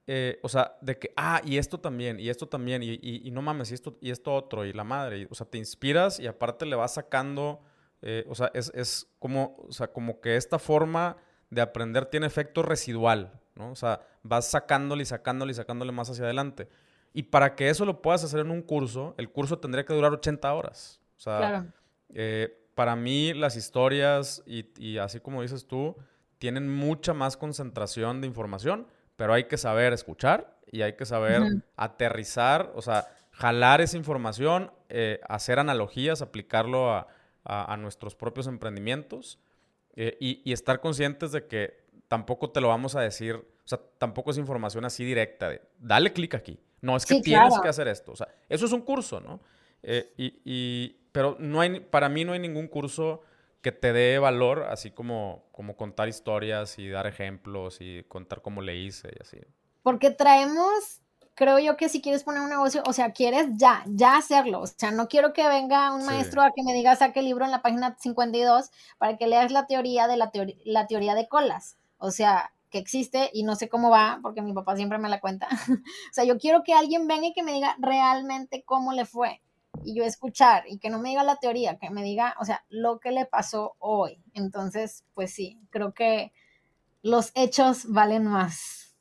eh, o sea, de que, ah, y esto también, y esto también, y, y, no mames, y esto, y esto otro, y la madre. o sea, te inspiras y aparte le vas sacando, eh, o sea, es, es, como, o sea, como que esta forma de aprender tiene efecto residual, ¿no? O sea, vas sacándole y sacándole y sacándole más hacia adelante. Y para que eso lo puedas hacer en un curso, el curso tendría que durar 80 horas. O sea, eh, para mí las historias y, así como dices tú, tienen mucha más concentración de información, pero hay que saber escuchar y hay que saber aterrizar, o sea, jalar esa información, eh, hacer analogías, aplicarlo a, nuestros propios emprendimientos eh, y estar conscientes de que tampoco te lo vamos a decir, o sea, tampoco es información así directa de, dale clic aquí. No, es que tienes que hacer esto. O sea, eso es un curso, ¿no? Eh, y, pero no hay, para mí no hay ningún curso que te dé valor, así como, como contar historias y dar ejemplos y contar cómo le hice y así. Porque traemos creo yo que si quieres poner un negocio, o sea, quieres ya, ya hacerlo. O sea, no quiero que venga un maestro a que me diga, saque el libro en la página 52 para que leas la teoría de la, la teoría de colas. O sea, que existe y no sé cómo va, porque mi papá siempre me la cuenta. o sea, yo quiero que alguien venga y que me diga realmente cómo le fue. Y yo escuchar y que no me diga la teoría, que me diga, o sea, lo que le pasó hoy. Entonces, pues sí, creo que los hechos valen más.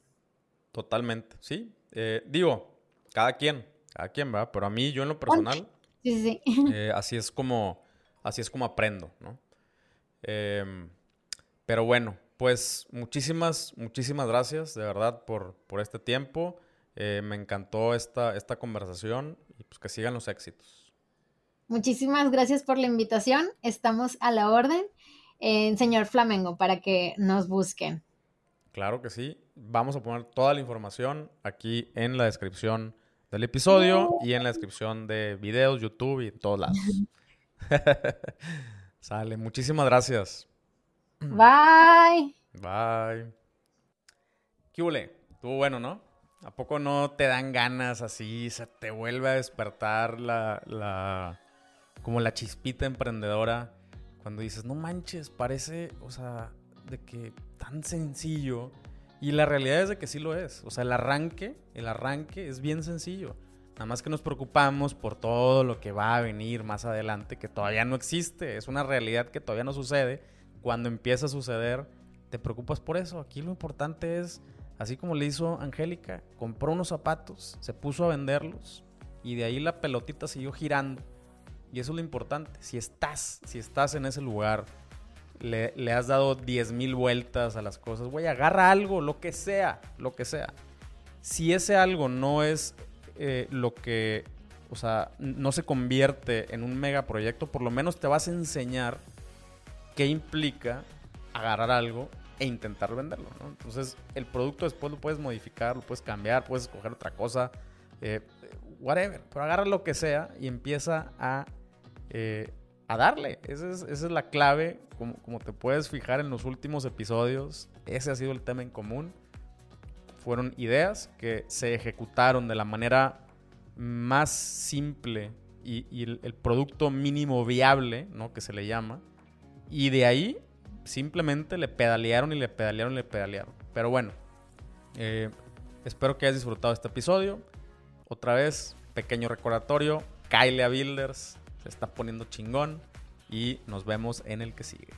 Totalmente, sí. Eh, digo, cada quien, cada quien, va, pero a mí, yo en lo personal, sí, sí, eh, así es como, así es como aprendo, ¿no? Em, pero bueno, pues muchísimas, muchísimas gracias, de verdad, por, por este tiempo. Eh, me encantó esta, esta conversación y pues que sigan los éxitos. Muchísimas gracias por la invitación. Estamos a la orden en Señor Flamengo para que nos busquen. Claro que sí. Vamos a poner toda la información aquí en la descripción del episodio y en la descripción de videos, YouTube y en todos lados. Sale, muchísimas gracias. Bye. Bye. ¿Qué huele? Estuvo bueno, ¿no? ¿A poco no te dan ganas así? Se te vuelve a despertar la, la como la chispita emprendedora cuando dices, no manches, parece, o sea, de que tan sencillo. Y la realidad es de que sí lo es. O sea, el arranque, el arranque es bien sencillo. Nada más que nos preocupamos por todo lo que va a venir más adelante, que todavía no existe. Es una realidad que todavía no sucede. Cuando empieza a suceder, te preocupas por eso. Aquí lo importante es, así como le hizo Angélica, compró unos zapatos, se puso a venderlos y de ahí la pelotita siguió girando. Y eso es lo importante. Si estás, si estás en ese lugar, le, has dado 10 mil vueltas a las cosas, güey, agarra algo, lo que sea, lo que sea. Si ese algo no es eh, lo que, o sea, no se convierte en un megaproyecto, por lo menos te vas a enseñar qué implica agarrar algo e intentar venderlo, ¿no? Entonces, el producto después lo puedes modificar, lo puedes cambiar, puedes escoger otra cosa, eh, whatever, pero agarra lo que sea y empieza a eh, a darle. Esa es, la clave, como, te puedes fijar en los últimos episodios, ese ha sido el tema en común. Fueron ideas que se ejecutaron de la manera más simple y, el, producto mínimo viable, ¿no? Que se le llama. Y de ahí simplemente le pedalearon y le pedalearon y le pedalearon. Pero bueno, eh, espero que hayas disfrutado este episodio. Otra vez, pequeño recordatorio, Kyle Builders se está poniendo chingón y nos vemos en el que sigue.